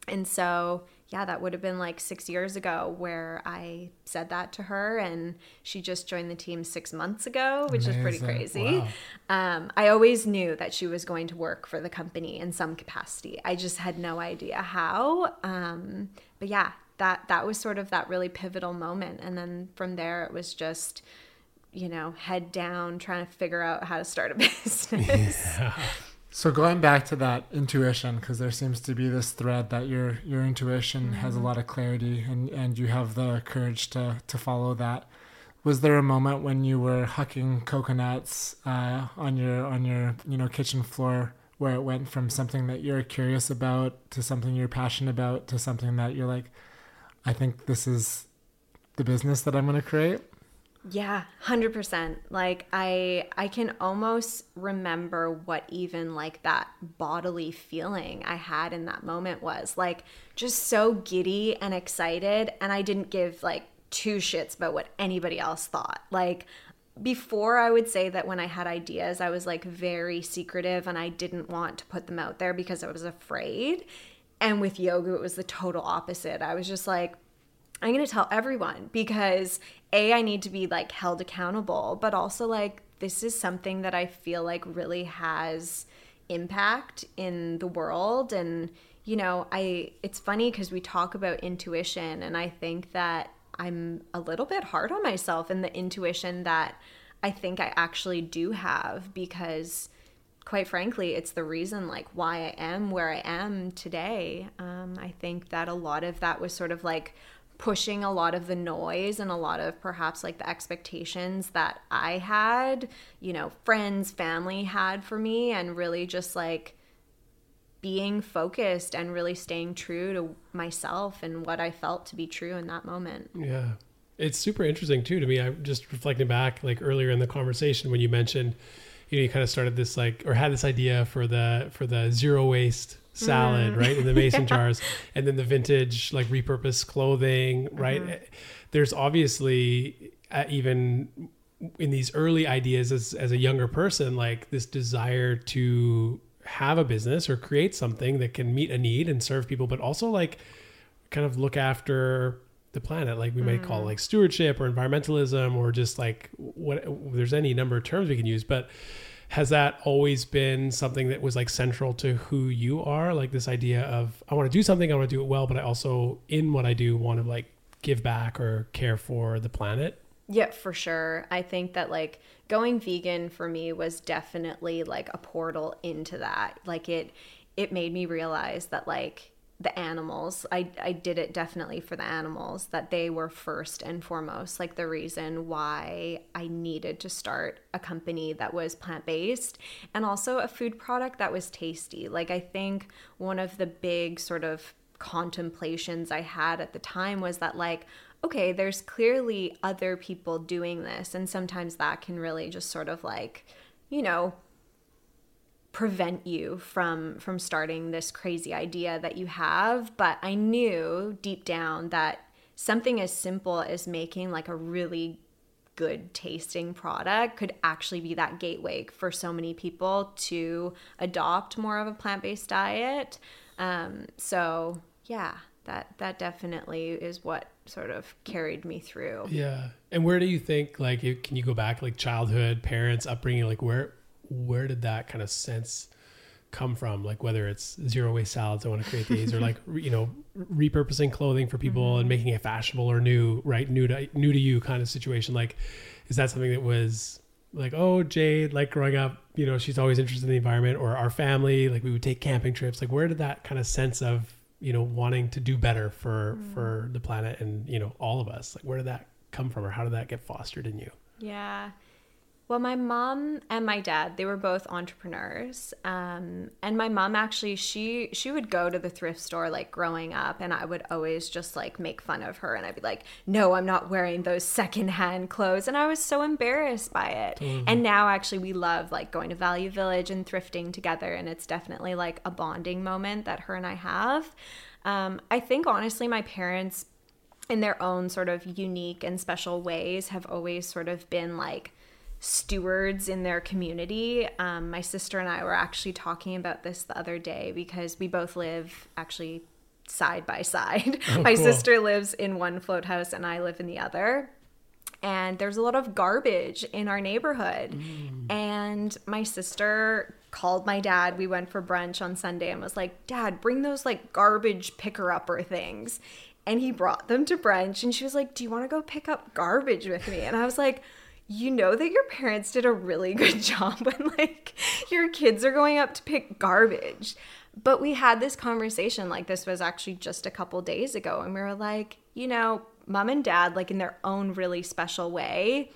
And so, yeah, that would have been like six years ago where I said that to her, and she just joined the team six months ago, which Amazing. is pretty crazy. Wow. Um, I always knew that she was going to work for the company in some capacity. I just had no idea how. Um, but yeah, that that was sort of that really pivotal moment, and then from there it was just you know, head down trying to figure out how to start a business. Yeah. So going back to that intuition, because there seems to be this thread that your your intuition mm-hmm. has a mm-hmm. lot of clarity, and and you have the courage to to follow that. Was there a moment when you were hucking coconuts uh, on your on your you know kitchen floor where it went from something that you're curious about to something you're passionate about to something that you're like, I think this is the business that I'm going to create? Yeah, 100%. Like I I can almost remember what even like that bodily feeling I had in that moment was. Like just so giddy and excited and I didn't give like two shits about what anybody else thought. Like before I would say that when I had ideas, I was like very secretive and I didn't want to put them out there because I was afraid. And with yoggu, it was the total opposite. I was just like, I'm going to tell everyone because A, I need to be like held accountable, but also like this is something that I feel like really has impact in the world. And, you know, I, it's funny because we talk about intuition, and I think that I'm a little bit hard on myself in the intuition that I think I actually do have because quite frankly, it's the reason like why I am where I am today. Um, I think that a lot of that was sort of like pushing a lot of the noise and a lot of perhaps like the expectations that I had, you know, friends, family had for me, and really just like being focused and really staying true to myself and what I felt to be true in that moment. Yeah. It's super interesting too to me. I'm just reflecting back like earlier in the conversation when you mentioned you know you kind of started this like or had this idea for the for the zero waste salad, mm. right? In the mason yeah. jars, and then the vintage like repurposed clothing, right? Mm-hmm. There's obviously uh, even in these early ideas as as a younger person, like this desire to have a business or create something that can meet a need and serve people, but also like kind of look after the planet like we mm. might call mm. like stewardship or environmentalism or just like what there's any number of terms we can use but has that always been something that was like central to who you are? Like this idea of i want to do something i want to do it well but i also in what i do want to like give back or care for the planet yeah for sure. I think that like going vegan for me was definitely like a portal into that. Like it it made me realize that like the animals. I, I did it definitely for the animals, that they were first and foremost, like the reason why I needed to start a company that was plant based and also a food product that was tasty. Like, I think one of the big sort of contemplations I had at the time was that, like, okay, there's clearly other people doing this. And sometimes that can really just sort of like, you know, prevent you from from starting this crazy idea that you have but i knew deep down that something as simple as making like a really good tasting product could actually be that gateway for so many people to adopt more of a plant-based diet. Um, so yeah that that definitely is what sort of carried me through. Yeah. And where do you think like can you go back like childhood parents upbringing like where where did that kind of sense come from? Like whether it's zero waste salads, I want to create these, or like you know repurposing clothing for people and mm-hmm. making it fashionable or new, right? New to new to you kind of situation. Like, is that something that was like oh Jade like growing up, you know, she's always interested in the environment, or our family, like we would take camping trips. Like where did that kind of sense of you know wanting to do better for mm-hmm. for the planet and you know all of us like where did that come from or how did that get fostered in you Yeah. Well, my mom and my dad, they were both entrepreneurs. Um, and my mom actually, she she would go to the thrift store like growing up, and I would always just like make fun of her, and I'd be like, "No, I'm not wearing those secondhand clothes," and I was so embarrassed by it. And now, actually, we love like going to Value Village and thrifting together, and it's definitely like a bonding moment that her and I have. Um, I think honestly, my parents in their own sort of unique and special ways have always sort of been like stewards in their community. Um, my sister and I were actually talking about this the other day because we both live actually side by side. my cool. sister lives in one float house and I live in the other. And there's a lot of garbage in our neighborhood. And my sister called my dad. We went for brunch on Sunday and was like, Dad, bring those like garbage picker upper things. And he brought them to brunch. And she was like, Do you want to go pick up garbage with me? And I was like, you know that your parents did a really good job when like your kids are going up to pick garbage. But we had this conversation like this was actually just a couple days ago and we were like, you know, mom and dad like in their own really special way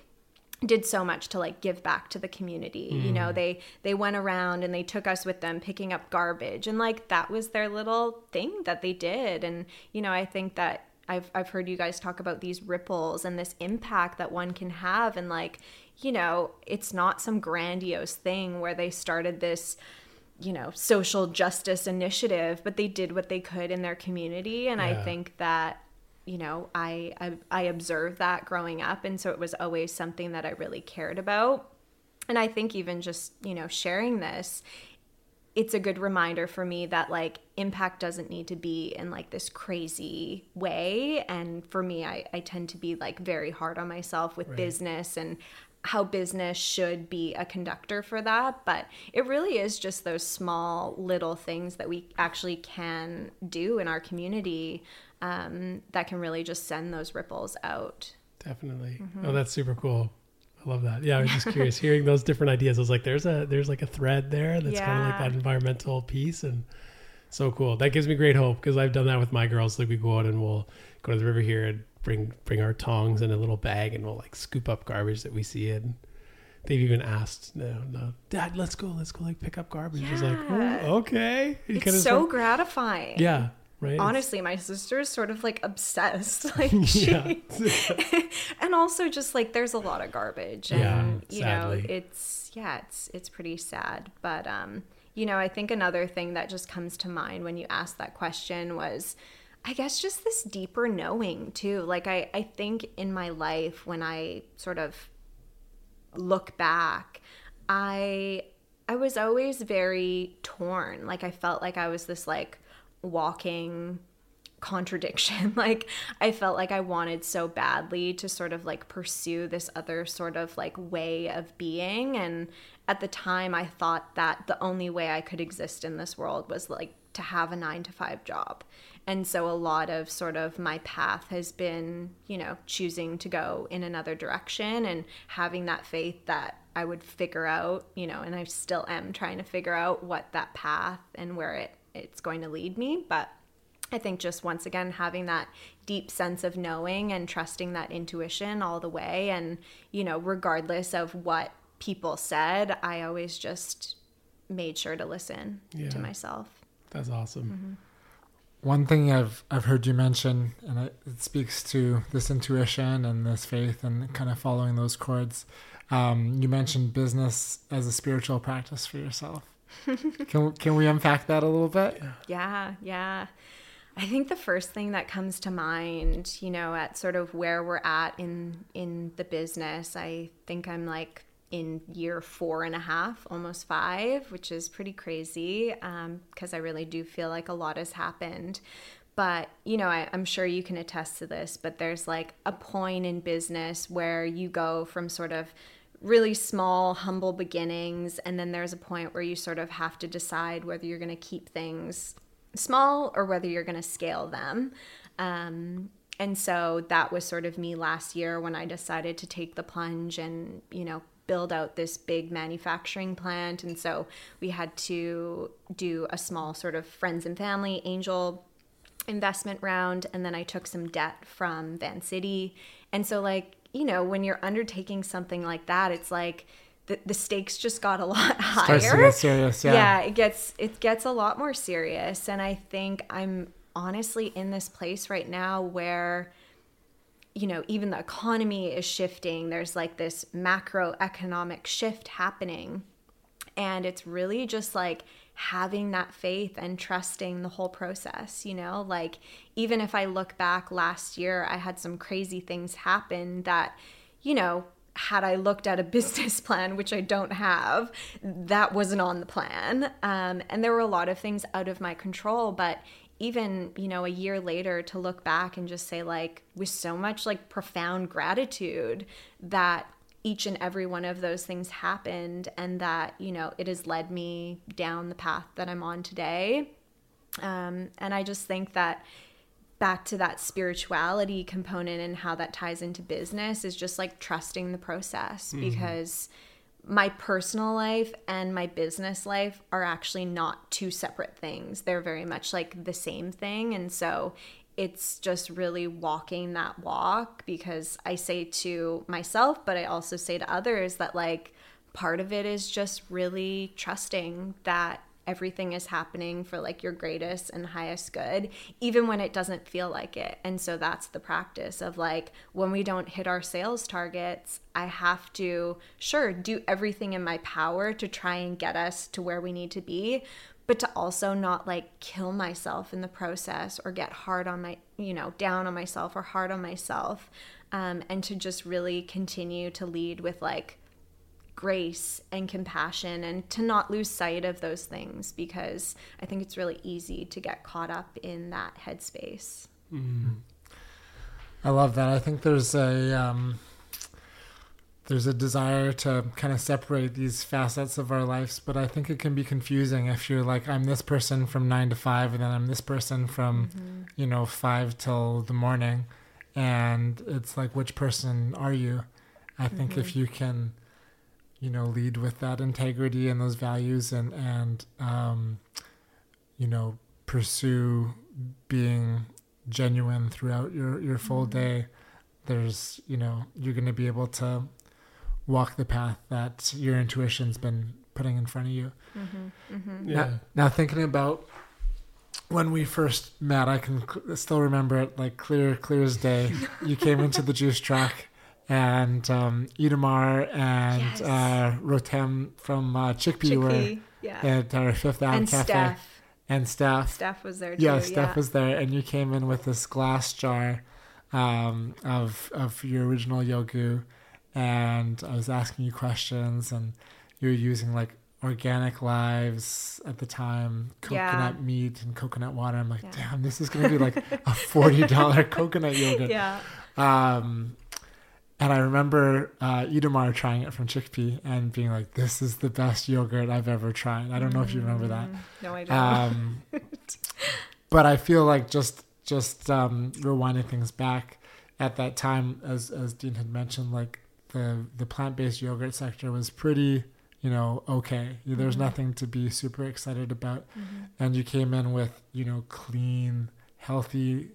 did so much to like give back to the community. You know mm. they they went around and they took us with them picking up garbage and like that was their little thing that they did. And you know i think that I've I've heard you guys talk about these ripples and this impact that one can have. And like you know it's not some grandiose thing where they started this you know social justice initiative but they did what they could in their community. And I think that you know I, I I observed that growing up. And so it was always something that I really cared about. And I think even just you know sharing this it's a good reminder for me that like impact doesn't need to be in like this crazy way. And for me i, I tend to be like very hard on myself with business and how business should be a conductor for that. But it really is just those small little things that we actually can do in our community um, that can really just send those ripples out. Definitely. Mm-hmm. oh that's super cool i love that. Yeah i was just curious hearing those different ideas i was like there's a there's like a thread there that's kind of like that environmental piece and so cool. That gives me great hope because i've done that with my girls like we go out and we'll go to the river here and bring bring our tongs in a little bag and we'll like scoop up garbage that we see and they've even asked no no dad let's go let's go like pick up garbage. It's like oh, okay. It's so start- gratifying. Yeah right? Honestly my sister is sort of like obsessed. Like she and also just like there's a lot of garbage and Yeah, you sadly. know it's yeah it's it's pretty sad. But um you know i think another thing that just comes to mind when you ask that question was i guess just this deeper knowing too. Like i i think in my life when i sort of look back i i was always very torn. Like i felt like i was this like walking contradiction. Like i felt like i wanted so badly to sort of like pursue this other sort of like way of being. And at the time i thought that the only way i could exist in this world was like to have a 9 to 5 job. And so a lot of sort of my path has been you know choosing to go in another direction and having that faith that i would figure out you know and i still am trying to figure out what that path and where it it's going to lead me but I think just once again having that deep sense of knowing and trusting that intuition all the way. And, you know, regardless of what people said, I always just made sure to listen Yeah. to myself. that's awesome Mm-hmm. One thing I've I've heard you mention, and it, it speaks to this intuition and this faith and kind of following those chords. Um, you mentioned business as a spiritual practice for yourself. Can can we unpack that a little bit? Yeah, yeah. I think the first thing that comes to mind, you know, at sort of where we're at in in the business, I think I'm like in year four and a half, almost five, which is pretty crazy um, because I really do feel like a lot has happened. But, you know, I, I'm sure you can attest to this, but there's like a point in business where you go from sort of really small, humble beginnings. And then there's a point where you sort of have to decide whether you're going to keep things small or whether you're going to scale them. Um, and so that was sort of me last year when I decided to take the plunge and, you know, build out this big manufacturing plant. And so we had to do a small sort of friends and family angel investment round. And then I took some debt from Vancity. And so, like, you know, when you're undertaking something like that, it's like, the, the stakes just got a lot higher. Starts to get serious, yeah. yeah, it gets it gets a lot more serious, and I think I'm honestly in this place right now where you know even the economy is shifting there's like this macroeconomic shift happening and it's really just like having that faith and trusting the whole process you know like even if i look back last year i had some crazy things happen that you know had I looked at a business plan, which I don't have, that wasn't on the plan. Um, and there were a lot of things out of my control. But even you know a year later to look back and just say like with so much like profound gratitude that each and every one of those things happened and that you know it has led me down the path that i'm on today um, and i just think that back to that spirituality component and how that ties into business is just like trusting the process mm-hmm. because my personal life and my business life are actually not two separate things. They're very much like the same thing. And so it's just really walking that walk because I say to myself, but I also say to others that like part of it is just really trusting that everything is happening for like your greatest and highest good even when it doesn't feel like it. And so that's the practice of like when we don't hit our sales targets i have to sure do everything in my power to try and get us to where we need to be but to also not like kill myself in the process or get hard on my you know down on myself or hard on myself um, and to just really continue to lead with like grace and compassion and to not lose sight of those things because I think it's really easy to get caught up in that headspace. Mm. I love that. I think there's a um, there's a desire to kind of separate these facets of our lives, but I think it can be confusing if you're like I'm this person from 9 to 5 and then I'm this person from mm-hmm. you know 5 till the morning and it's like which person are you? I think mm-hmm. if you can you know lead with that integrity and those values and and um, you know pursue being genuine throughout your your full mm-hmm. day there's you know you're going to be able to walk the path that your intuition's been putting in front of you mm-hmm. Mm-hmm. Yeah. Now, now thinking about when we first met i can cl- still remember it like clear clear as day you came into the juice truck and um, Itamar and yes. uh, Rotem from uh, Chickpea, Chickpea were yeah. at our Fifth Ave and Cafe. Steph. And Steph. Steph was there too. Yeah, Steph yeah. was there, and you came in with this glass jar um, of of your original yoggu, and I was asking you questions, and you were using like organic lives at the time, coconut yeah. meat and coconut water. I'm like, yeah. damn, this is gonna be like a forty dollar coconut yogurt. Yeah. Um, and I remember uh, Itamar trying it from Chickpea and being like, "This is the best yogurt I've ever tried." I don't know if you remember that. Mm, no, I don't. Um, but I feel like just just um, rewinding things back at that time, as as Dean had mentioned, like the the plant based yogurt sector was pretty, you know, okay. There's mm-hmm. nothing to be super excited about, mm-hmm. and you came in with you know clean, healthy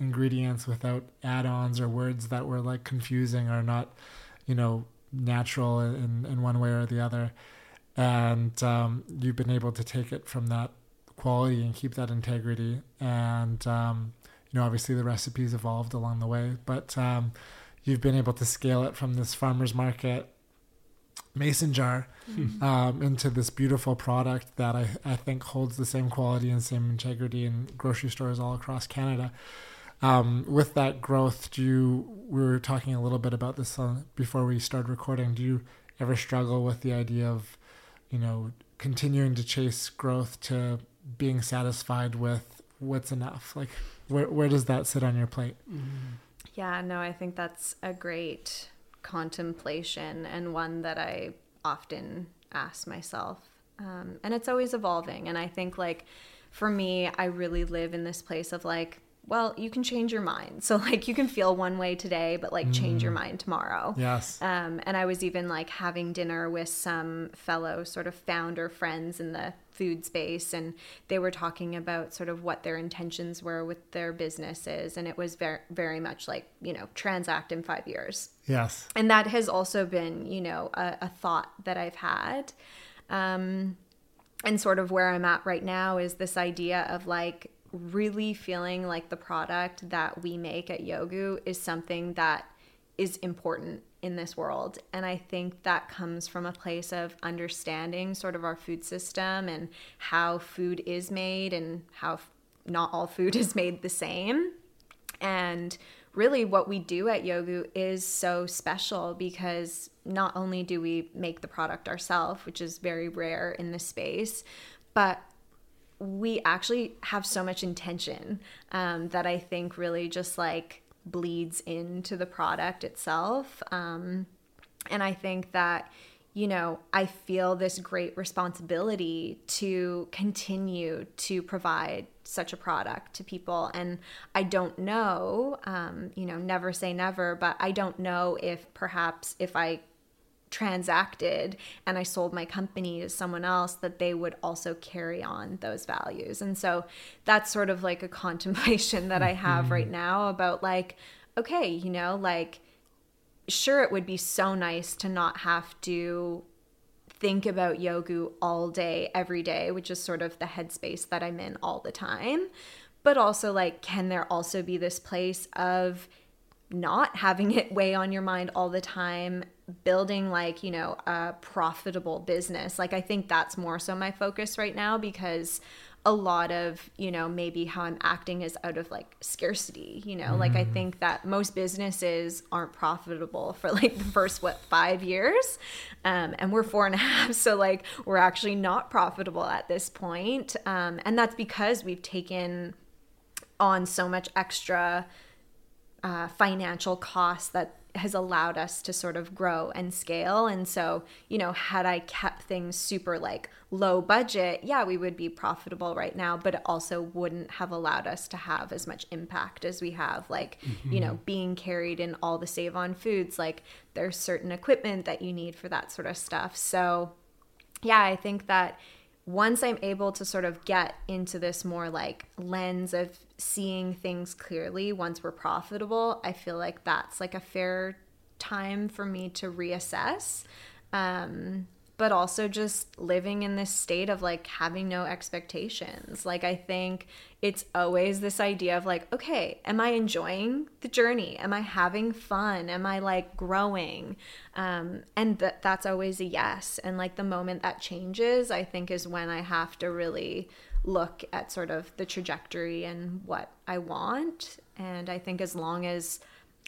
ingredients without add-ons or words that were like confusing or not you know natural in in one way or the other and um, you've been able to take it from that quality and keep that integrity and um, you know obviously the recipes evolved along the way but um, you've been able to scale it from this farmers market mason jar mm-hmm. um, into this beautiful product that I, I think holds the same quality and same integrity in grocery stores all across Canada. Um, with that growth, do you? We were talking a little bit about this uh, before we started recording. Do you ever struggle with the idea of, you know, continuing to chase growth to being satisfied with what's enough? Like, where where does that sit on your plate? Yeah, no, I think that's a great contemplation and one that I often ask myself. Um, and it's always evolving. And I think, like, for me, I really live in this place of like, well, you can change your mind. So like you can feel one way today, but like change your mind tomorrow. Yes. Um, and I was even like having dinner with some fellow sort of founder friends in the food space, and they were talking about sort of what their intentions were with their businesses, and it was very very much like you know transact in five years. Yes. And that has also been you know a, a thought that I've had. Um, and sort of where I'm at right now is this idea of like really feeling like the product that we make at Yoggu is something that is important in this world. And I think that comes from a place of understanding sort of our food system and how food is made and how not all food is made the same. And really, what we do at Yoggu is so special because not only do we make the product ourselves, which is very rare in this space, but we actually have so much intention um, that I think really just like bleeds into the product itself. Um, and I think that, you know, I feel this great responsibility to continue to provide such a product to people. And I don't know, um, you know, never say never, but I don't know if perhaps if I transacted and I sold my company to someone else, that they would also carry on those values. And so that's sort of like a contemplation that I have mm-hmm. right now about like, okay, you know, like, sure, it would be so nice to not have to think about yoggu all day, every day, which is sort of the headspace that I'm in all the time. But also, like, can there also be this place of not having it weigh on your mind all the time building like you know a profitable business like i think that's more so my focus right now because a lot of you know maybe how i'm acting is out of like scarcity you know mm. like i mm. think that most businesses aren't profitable for like the first what five years um, and we're four and a half so like we're actually not profitable at this point um, and that's because we've taken on so much extra uh, financial cost that has allowed us to sort of grow and scale. And so, you know, had I kept things super like low budget, yeah, we would be profitable right now, but it also wouldn't have allowed us to have as much impact as we have. Like, mm-hmm. you know, mm-hmm. being carried in all the Save-On-Foods, like there's certain equipment that you need for that sort of stuff. So, yeah, I think that once I'm able to sort of get into this more like lens of seeing things clearly once we're profitable, I feel like that's like a fair time for me to reassess. Um, but also just living in this state of like having no expectations. Like, I think it's always this idea of like, okay, am I enjoying the journey? Am I having fun? Am I like growing? Um, and that that's always a yes. And like the moment that changes, I think is when I have to really look at sort of the trajectory and what I want. And I think as long as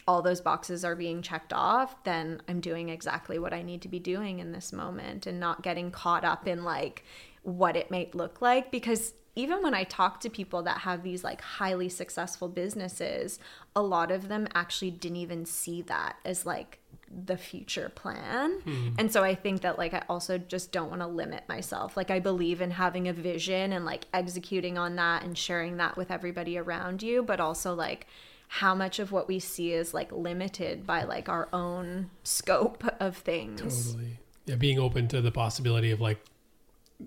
all those boxes are being checked off, then I'm doing exactly what I need to be doing in this moment and not getting caught up in like what it might look like. Because even when I talk to people that have these like highly successful businesses, a lot of them actually didn't even see that as like the future plan. Hmm. And so I think that like I also just don't want to limit myself. Like I believe in having a vision and like executing on that and sharing that with everybody around you, but also like how much of what we see is like limited by like our own scope of things. Totally. Yeah, being open to the possibility of like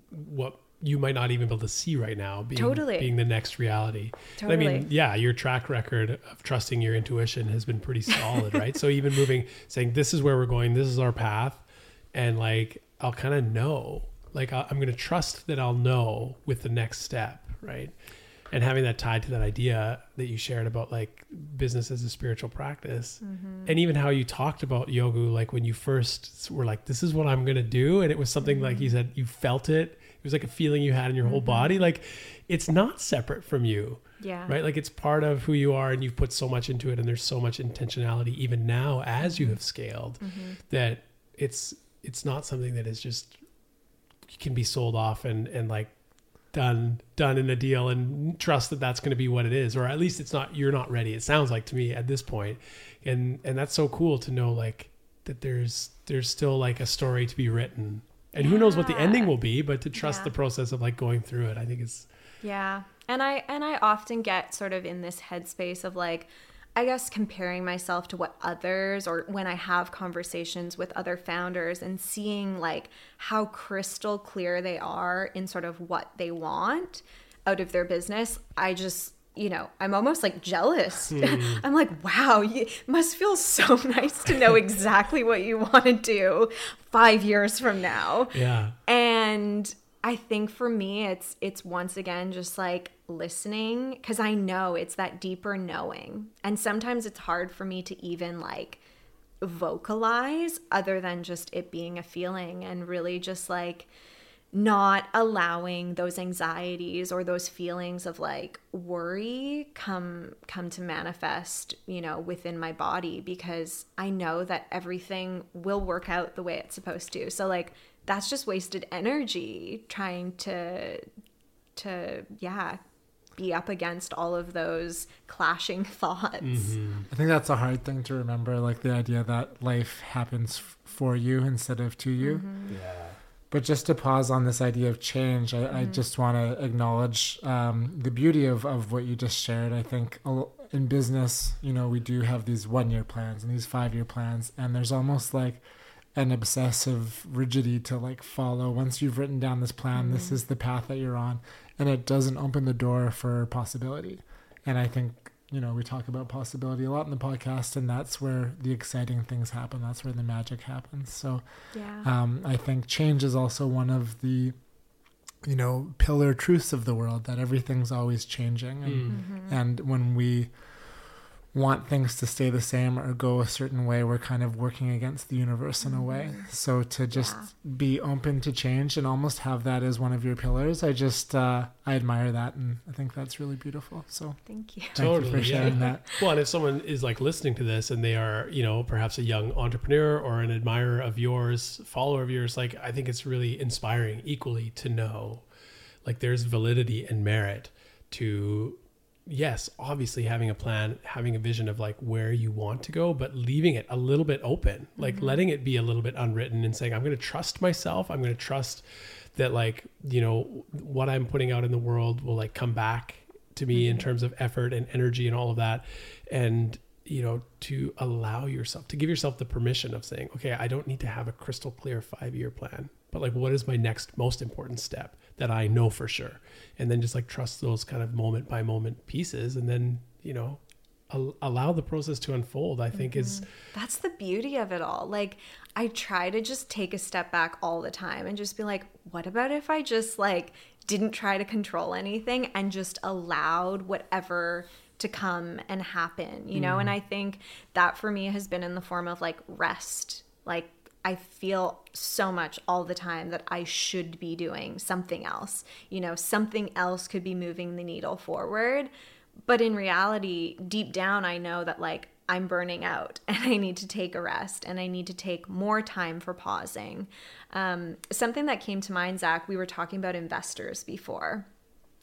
what you might not even be able to see right now being totally. being the next reality. Totally. I mean, yeah, your track record of trusting your intuition has been pretty solid, right? So even moving saying this is where we're going, this is our path and like I'll kind of know. Like I'm going to trust that I'll know with the next step, right? And having that tied to that idea that you shared about like business as a spiritual practice mm-hmm. and even how you talked about yoggu like when you first were like this is what I'm going to do and it was something mm-hmm. like you said you felt it was like a feeling you had in your whole mm-hmm. body. Like it's not separate from you. Yeah. Right. Like it's part of who you are and you've put so much into it and there's so much intentionality even now as you mm-hmm. have scaled mm-hmm. that it's it's not something that is just can be sold off and and like done done in a deal and trust that that's going to be what it is or at least it's not you're not ready it sounds like to me at this point and and that's so cool to know like that there's there's still like a story to be written and who knows what the ending will be but to trust Yeah. the process of like going through it i think is Yeah. And I and I often get sort of in this headspace of like I guess comparing myself to what others or when I have conversations with other founders and seeing like how crystal clear they are in sort of what they want out of their business, I just you know, I'm almost like jealous. Hmm. I'm like, wow, you must feel so nice to know exactly what you want to do five years from now. Yeah. And i think for me it's it's once again just like listening because i know it's that deeper knowing. And sometimes it's hard for me to even like vocalize other than just it being a feeling and really just like not allowing those anxieties or those feelings of like worry come come to manifest you know within my body because i know that everything will work out the way it's supposed to. So like that's just wasted energy trying to to yeah be up against all of those clashing thoughts. Mm-hmm. I think that's a hard thing to remember, like the idea that life happens f- for you instead of to you. Mm-hmm. yeah But just to pause on this idea of change, I, Mm-hmm. I just want to acknowledge um, the beauty of, of what you just shared. I think in business, you know, we do have these one year plans and these five year plans, and there's almost like an obsessive rigidity to like follow. Once you've written down this plan, this Mm-hmm. is the path that you're on, and it doesn't open the door for possibility. And I think you know we talk about possibility a lot in the podcast, and that's where the exciting things happen. That's where the magic happens. So yeah um, I think change is also one of the, you know, pillar truths of the world that everything's always changing, and, Mm. Mm-hmm. and when we want things to stay the same or go a certain way, we're kind of working against the universe in a way. So to just Yeah. be open to change and almost have that as one of your pillars, I just uh, I admire that, and I think that's really beautiful. So thank you thank Totally, you for yeah. sharing that. Well, and if someone is like listening to this and they are, you know, perhaps a young entrepreneur or an admirer of yours, follower of yours, like I think it's really inspiring equally to know like there's validity and merit to yes, obviously having a plan, having a vision of like where you want to go, but leaving it a little bit open, like mm-hmm. letting it be a little bit unwritten and saying, I'm going to trust myself. I'm going to trust that like, you know, what I'm putting out in the world will like come back to me in mm-hmm. terms of effort and energy and all of that. And, you know, to allow yourself to give yourself the permission of saying, okay, I don't need to have a crystal clear five year plan, but like, what is my next most important step that I know for sure? And then just like trust those kind of moment by moment pieces and then, you know, al- allow the process to unfold, I think is mm-hmm. That's the beauty of it all. Like I try to just take a step back all the time and just be like, what about if I just like didn't try to control anything and just allowed whatever to come and happen, you know? And mm-hmm. I think that for me has been in the form of like rest. Like I feel so much all the time that I should be doing something else. You know, something else could be moving the needle forward. But in reality, deep down, I know that like I'm burning out and I need to take a rest and I need to take more time for pausing. Um, something that came to mind, Zach, we were talking about investors before.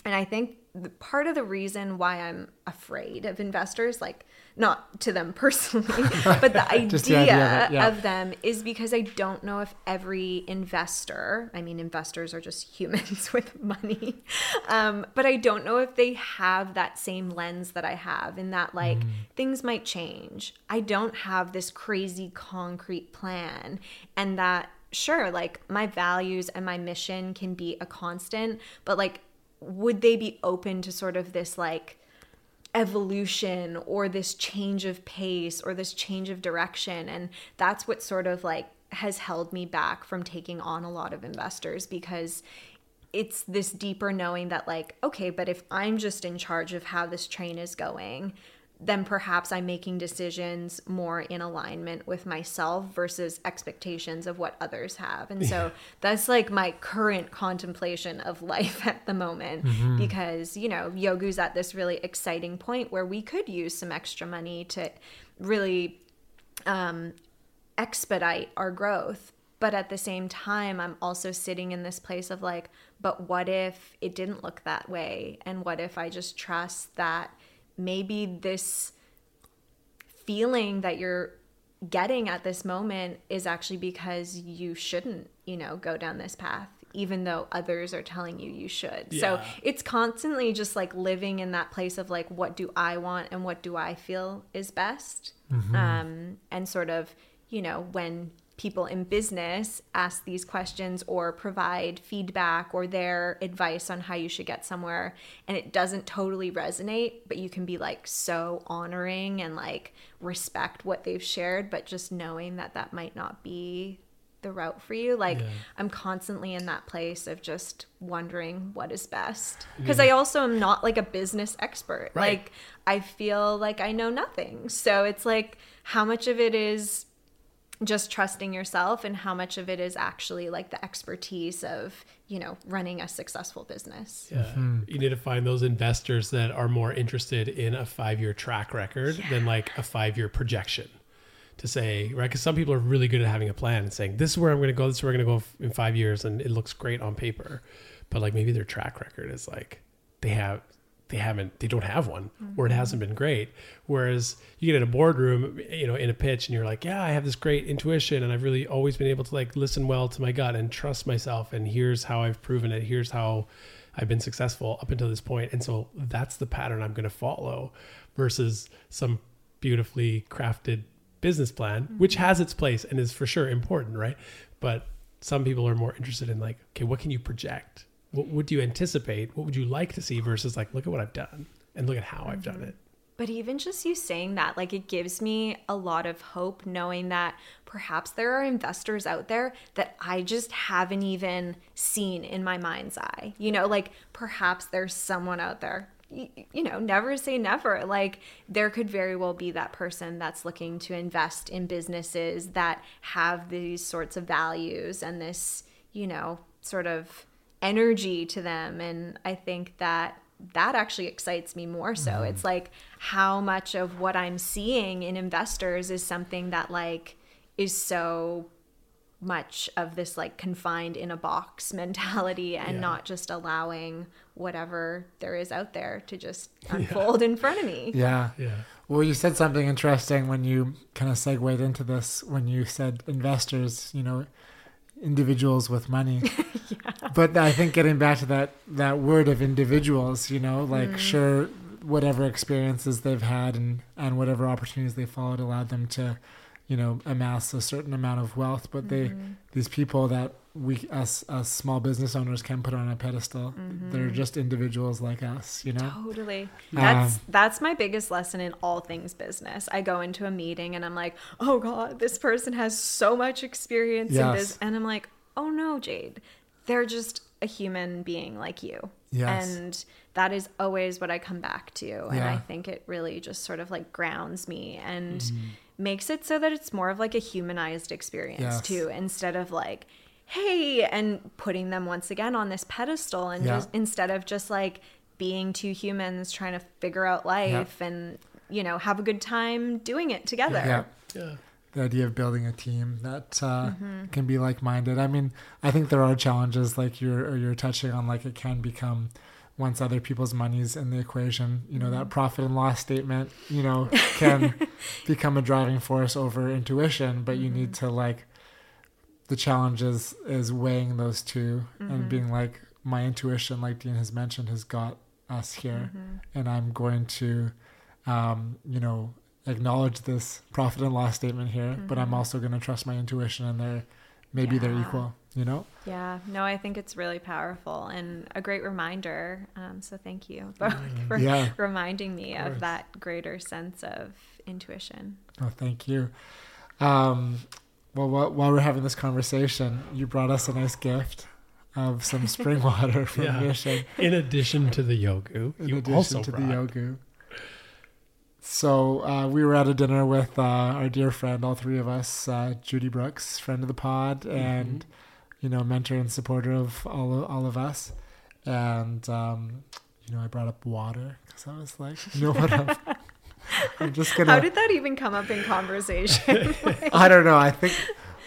And I think part of the reason why I'm afraid of investors, like not to them personally, but the idea, the idea of yeah. of them is because I don't know if every investor, I mean, investors are just humans with money, um, but I don't know if they have that same lens that I have in that, like, things might change. I don't have this crazy concrete plan, and that, sure, like, my values and my mission can be a constant, but like, would they be open to sort of this, like, evolution or this change of pace or this change of direction? And that's what sort of like has held me back from taking on a lot of investors because it's this deeper knowing that like okay but if i'm just in charge of how this train is going then perhaps i'm making decisions more in alignment with myself versus expectations of what others have and so that's like my current contemplation of life at the moment because you know Yoggu's at this really exciting point where we could use some extra money to really um, expedite our growth. But at the same time, I'm also sitting in this place of like, but what if it didn't look that way? And what if I just trust that maybe this feeling that you're getting at this moment is actually because you shouldn't, you know, go down this path even though others are telling you you should. So it's constantly just like living in that place of like what do I want and what do I feel is best. Um and sort of, you know, when people in business ask these questions or provide feedback or their advice on how you should get somewhere and it doesn't totally resonate but you can be like so honoring and like respect what they've shared but just knowing that that might not be the route for you like Yeah. i'm constantly in that place of just wondering what is best because i also am not like a business expert Right. like i feel like i know nothing so it's like how much of it is just trusting yourself and how much of it is actually like the expertise of you know running a successful business Yeah. Mm-hmm. You need to find those investors that are more interested in a five year track record than like a five year projection to say, right? Because some people are really good at having a plan and saying, this is where I'm going to go, this is where I'm going to go in five years. And it looks great on paper. But like maybe their track record is like they have. They haven't. They don't have one, mm-hmm. or it hasn't been great. Whereas you get in a boardroom, you know, in a pitch, and you're like, "Yeah, I have this great intuition, and I've really always been able to like listen well to my gut and trust myself. And here's how I've proven it. Here's how I've been successful up until this point. And so that's the pattern I'm going to follow versus some beautifully crafted business plan, mm-hmm. which has its place and is for sure important, right? But some people are more interested in like, okay, what can you project? What would you anticipate? What would you like to see versus like, look at what I've done and look at how I've done mm-hmm. it. But even just you saying that, like it gives me a lot of hope knowing that perhaps there are investors out there that I just haven't even seen in my mind's eye. You know, like perhaps there's someone out there. You, you know, never say never. Like there could very well be that person that's looking to invest in businesses that have these sorts of values and this, you know, sort of energy to them. And I think that that actually excites me more so. Mm-hmm. It's like how much of what I'm seeing in investors is something that like is so much of this like confined in a box mentality and Yeah. not just allowing whatever there is out there to just unfold in front of me. Yeah. Yeah. Well, you said something interesting when you kind of segued into this when you said investors, you know, individuals with money. But I think getting back to that that word of individuals, you know, like mm. sure whatever experiences they've had and and whatever opportunities they followed allowed them to, you know, amass a certain amount of wealth, but they these people that we us us small business owners can put on a pedestal. They're just individuals like us, you know. Totally. Um, That's that's my biggest lesson in all things business. I go into a meeting and I'm like, "Oh god, this person has so much experience in this." And I'm like, "Oh no, Jade. They're just a human being like you." Yes. And that is always what I come back to. And I think it really just sort of like grounds me and Mm-hmm. Makes it so that it's more of like a humanized experience Yes. too, instead of like, hey, and putting them once again on this pedestal and Yeah. just instead of just like being two humans trying to figure out life and you know have a good time doing it together. Yeah. Yeah. the idea of building a team that uh, can be like-minded. I mean, I think there are challenges like you're you're touching on. Like it can become once other people's money's in the equation. You know that mm. profit and loss statement. You know can become a driving force over intuition, but you need mm-hmm. to like. The challenge is is weighing those 2 and being mm-hmm. like my intuition, like Dean has mentioned, has got us here, mm-hmm. and I'm going to, um, you know, acknowledge this profit and loss statement here, but I'm also going to trust my intuition and they're maybe they're equal, you know? Yeah, no, I think it's really powerful and a great reminder. Um, so thank you for, for Yeah. reminding me Of of, that greater sense of intuition. Oh, thank you. Um, well, while, while we're having this conversation, you brought us a nice gift of some spring water from Yeah. Mission. In addition to the Yoggu, in you addition also to the brought Yoggu. So uh, we were at a dinner with uh, our dear friend, all three of us, uh, Judy Brooks, friend of the pod, and you know, mentor and supporter of all of, all of us. And um, you know, I brought up water because I was like, you know what? I'm, I'm just gonna. How did that even come up in conversation? I don't know. I think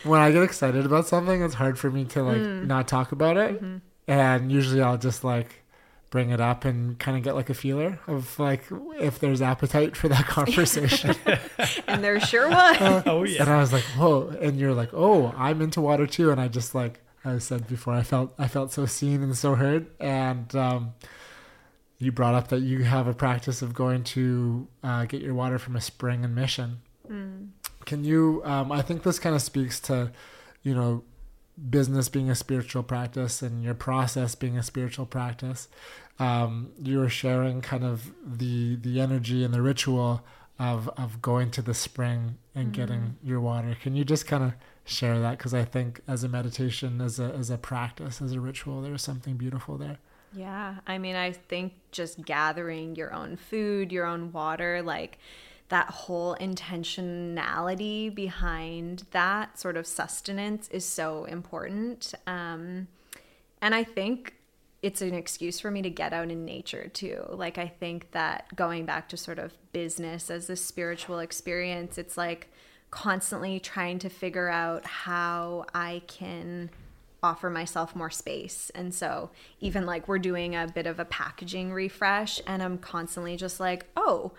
when I get excited about something, it's hard for me to like Mm. not talk about it. Mm-hmm. And usually I'll just like bring it up and kind of get like a feeler of like if there's appetite for that conversation. and there sure was. oh yeah. and I was like, whoa. And you're like, oh, I'm into water too. And I just like I said before, I felt I felt so seen and so heard. And um, you brought up that you have a practice of going to uh, get your water from a spring in Mission. Mm. Can you? Um, I think this kind of speaks to, you know, business being a spiritual practice and your process being a spiritual practice um, you were sharing kind of the the energy and the ritual of of going to the spring and mm-hmm. getting your water. Can you just kind of share that? Because I think as a meditation, as a as a practice, as a ritual, there's something beautiful there. Yeah, I mean, I think just gathering your own food, your own water, like that whole intentionality behind that sort of sustenance is so important. Um, and I think it's an excuse for me to get out in nature too. Like I think that going back to sort of business as a spiritual experience, it's like constantly trying to figure out how I can offer myself more space. And so even like we're doing a bit of a packaging refresh and I'm constantly just like, "Oh,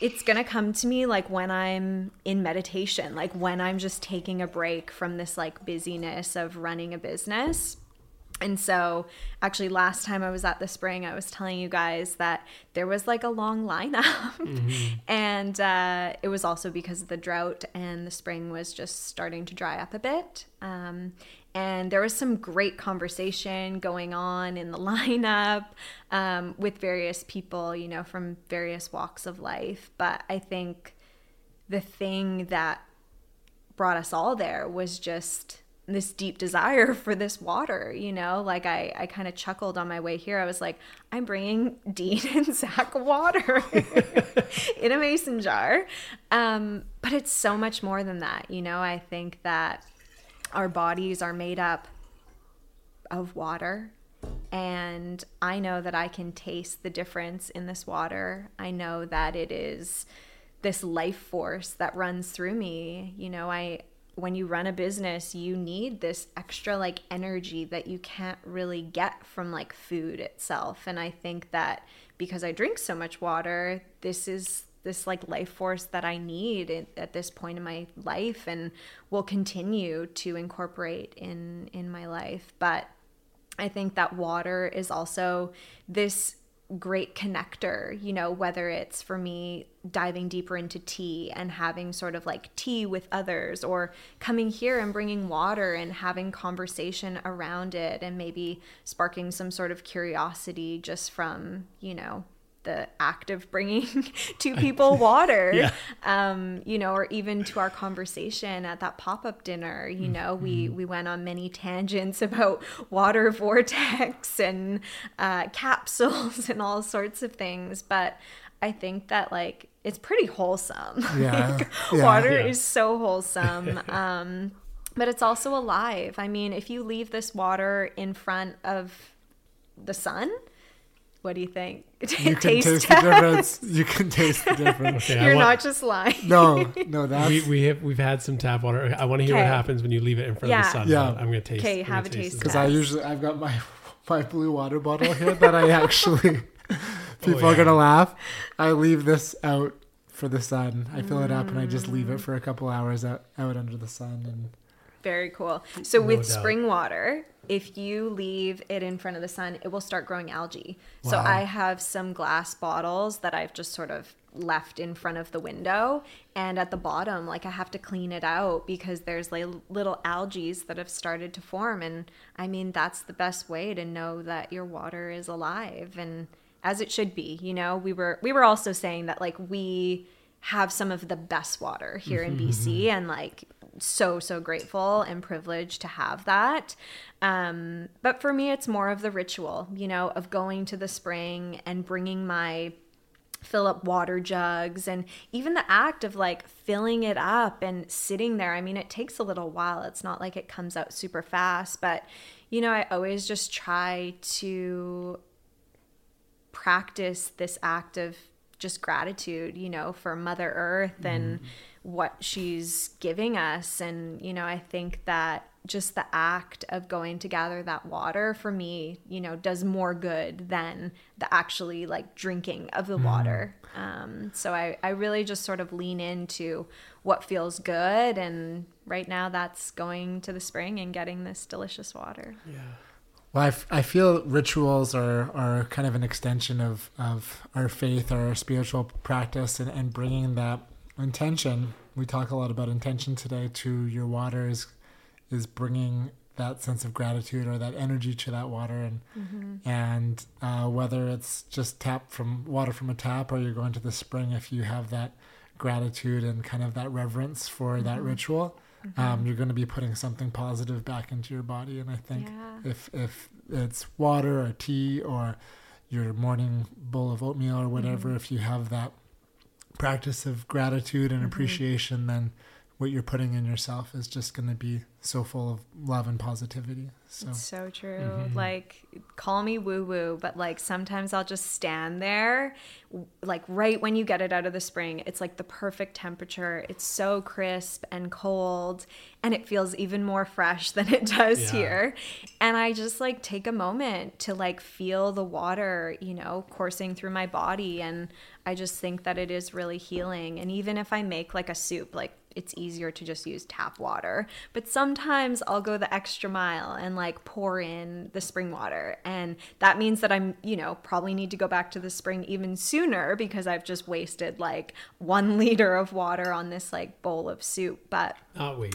it's going to come to me like when I'm in meditation, like when I'm just taking a break from this like busyness of running a business." And so, actually, last time I was at the spring, I was telling you guys that there was like a long lineup. Mm-hmm. and uh, it was also because of the drought, and the spring was just starting to dry up a bit. Um, and there was some great conversation going on in the lineup um, with various people, you know, from various walks of life. But I think the thing that brought us all there was just this deep desire for this water, you know? Like I, I kind of chuckled on my way here. I was like, I'm bringing Dean and Zach water in a mason jar. Um, but it's so much more than that, you know? I think that our bodies are made up of water. And I know that I can taste the difference in this water. I know that it is this life force that runs through me. You know, I when you run a business, you need this extra like energy that you can't really get from like food itself. And I think that because I drink so much water, this is this like life force that I need at this point in my life and will continue to incorporate in in my life. But I think that water is also this great connector, you know, whether it's for me diving deeper into tea and having sort of like tea with others or coming here and bringing water and having conversation around it and maybe sparking some sort of curiosity just from, you know, the act of bringing two people water yeah. um, you know or even to our conversation at that pop-up dinner you know mm-hmm. we we went on many tangents about water vortex and uh, capsules and all sorts of things but i think that like it's pretty wholesome yeah, like, yeah water yeah. is so wholesome um, but it's also alive i mean if you leave this water in front of the sun what do you think? You can taste, taste the difference. You can taste the difference. Okay, You're want, not just lying. No, no, that's we, we have we've had some tap water. I want to hear what happens when you leave it in front yeah. of the sun. Yeah, I'm gonna taste. Okay, have a taste. Because I usually I've got my my blue water bottle here that I actually people oh, yeah. are gonna laugh. I leave this out for the sun. I fill mm. it up and I just leave it for a couple hours out, out under the sun and very cool. So no with doubt. spring water, if you leave it in front of the sun, it will start growing algae. Wow. So I have some glass bottles that I've just sort of left in front of the window and at the bottom like I have to clean it out because there's like little algae that have started to form and I mean that's the best way to know that your water is alive and as it should be, you know. We were we were also saying that like we have some of the best water here in mm-hmm. BC and like so so grateful and privileged to have that. Um, but for me it's more of the ritual you know of going to the spring and bringing my fill up water jugs and even the act of like filling it up and sitting there. I mean it takes a little while. It's not like it comes out super fast but you know i always just try to practice this act of just gratitude you know for mother earth and mm what she's giving us and you know i think that just the act of going to gather that water for me, you know, does more good than the actually like drinking of the mm. water. Um, so I, I really just sort of lean into what feels good. And right now that's going to the spring and getting this delicious water. Yeah. Well, I, f- I feel rituals are, are kind of an extension of, of our faith or our spiritual practice and, and bringing that intention. We talk a lot about intention today to your water is, is bringing that sense of gratitude or that energy to that water and mm-hmm. and uh, whether it's just tap from water from a tap or you're going to the spring if you have that gratitude and kind of that reverence for mm-hmm. that ritual mm-hmm. um, you're going to be putting something positive back into your body and i think yeah. if if it's water or tea or your morning bowl of oatmeal or whatever mm-hmm. if you have that practice of gratitude and mm-hmm. appreciation then what you're putting in yourself is just going to be so full of love and positivity. So it's so true. Mm-hmm. Like call me woo woo, but like sometimes I'll just stand there like right when you get it out of the spring. It's like the perfect temperature. It's so crisp and cold and it feels even more fresh than it does yeah. here. And I just like take a moment to like feel the water, you know, coursing through my body and I just think that it is really healing. And even if I make like a soup, like it's easier to just use tap water. But sometimes I'll go the extra mile and like pour in the spring water. And that means that I'm, you know, probably need to go back to the spring even sooner because I've just wasted like one liter of water on this like bowl of soup. But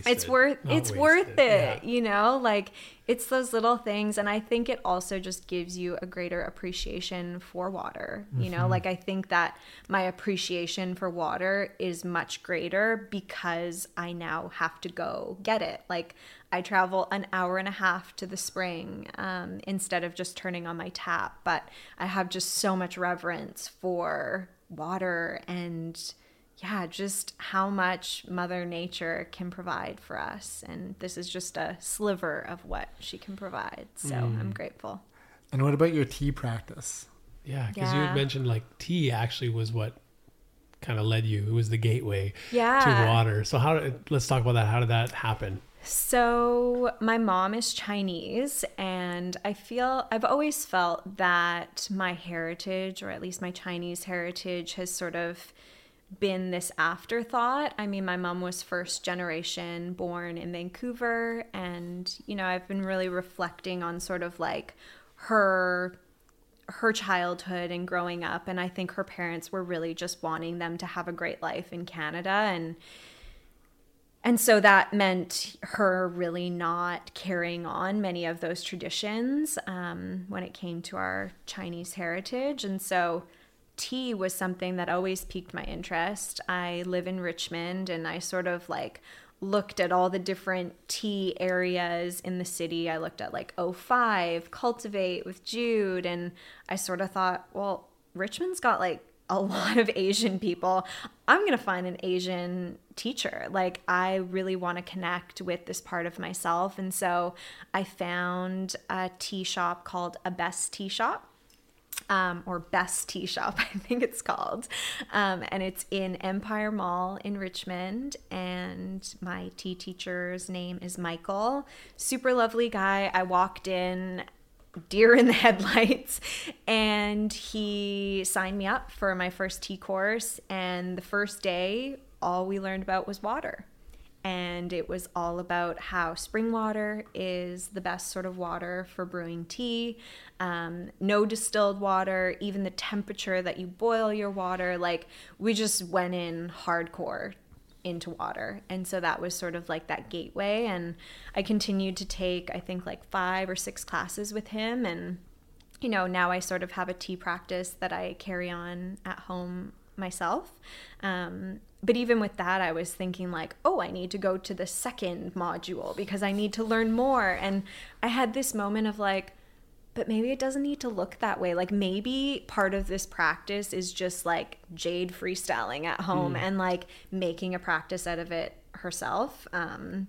it's worth Not it's wasted. worth it, yeah. you know? Like it's those little things and i think it also just gives you a greater appreciation for water you know mm-hmm. like i think that my appreciation for water is much greater because i now have to go get it like i travel an hour and a half to the spring um, instead of just turning on my tap but i have just so much reverence for water and yeah, just how much Mother Nature can provide for us. And this is just a sliver of what she can provide. So mm. I'm grateful. And what about your tea practice? Yeah, because yeah. you had mentioned like tea actually was what kind of led you. It was the gateway yeah. to water. So how? Did, let's talk about that. How did that happen? So, my mom is Chinese, and I feel I've always felt that my heritage, or at least my Chinese heritage, has sort of been this afterthought. I mean, my mom was first generation born in Vancouver, and you know, I've been really reflecting on sort of like her her childhood and growing up and I think her parents were really just wanting them to have a great life in Canada and and so that meant her really not carrying on many of those traditions um, when it came to our Chinese heritage. And so tea was something that always piqued my interest. I live in Richmond and I sort of like looked at all the different tea areas in the city. I looked at like O5, Cultivate with Jude, and I sort of thought, well, Richmond's got like a lot of Asian people. I'm going to find an Asian teacher. Like, I really want to connect with this part of myself. And so I found a tea shop called A Best Tea Shop um, or Best Tea Shop, I think it's called. Um, and it's in Empire Mall in Richmond. And my tea teacher's name is Michael. Super lovely guy. I walked in deer in the headlights and he signed me up for my first tea course and the first day all we learned about was water and it was all about how spring water is the best sort of water for brewing tea. Um, no distilled water, even the temperature that you boil your water. Like, we just went in hardcore into water. And so that was sort of like that gateway. And I continued to take, I think, like five or six classes with him. And, you know, now I sort of have a tea practice that I carry on at home myself. Um, but even with that, I was thinking, like, oh, I need to go to the second module because I need to learn more. And I had this moment of like, but maybe it doesn't need to look that way. Like, maybe part of this practice is just like Jade freestyling at home mm. and like making a practice out of it herself. Um,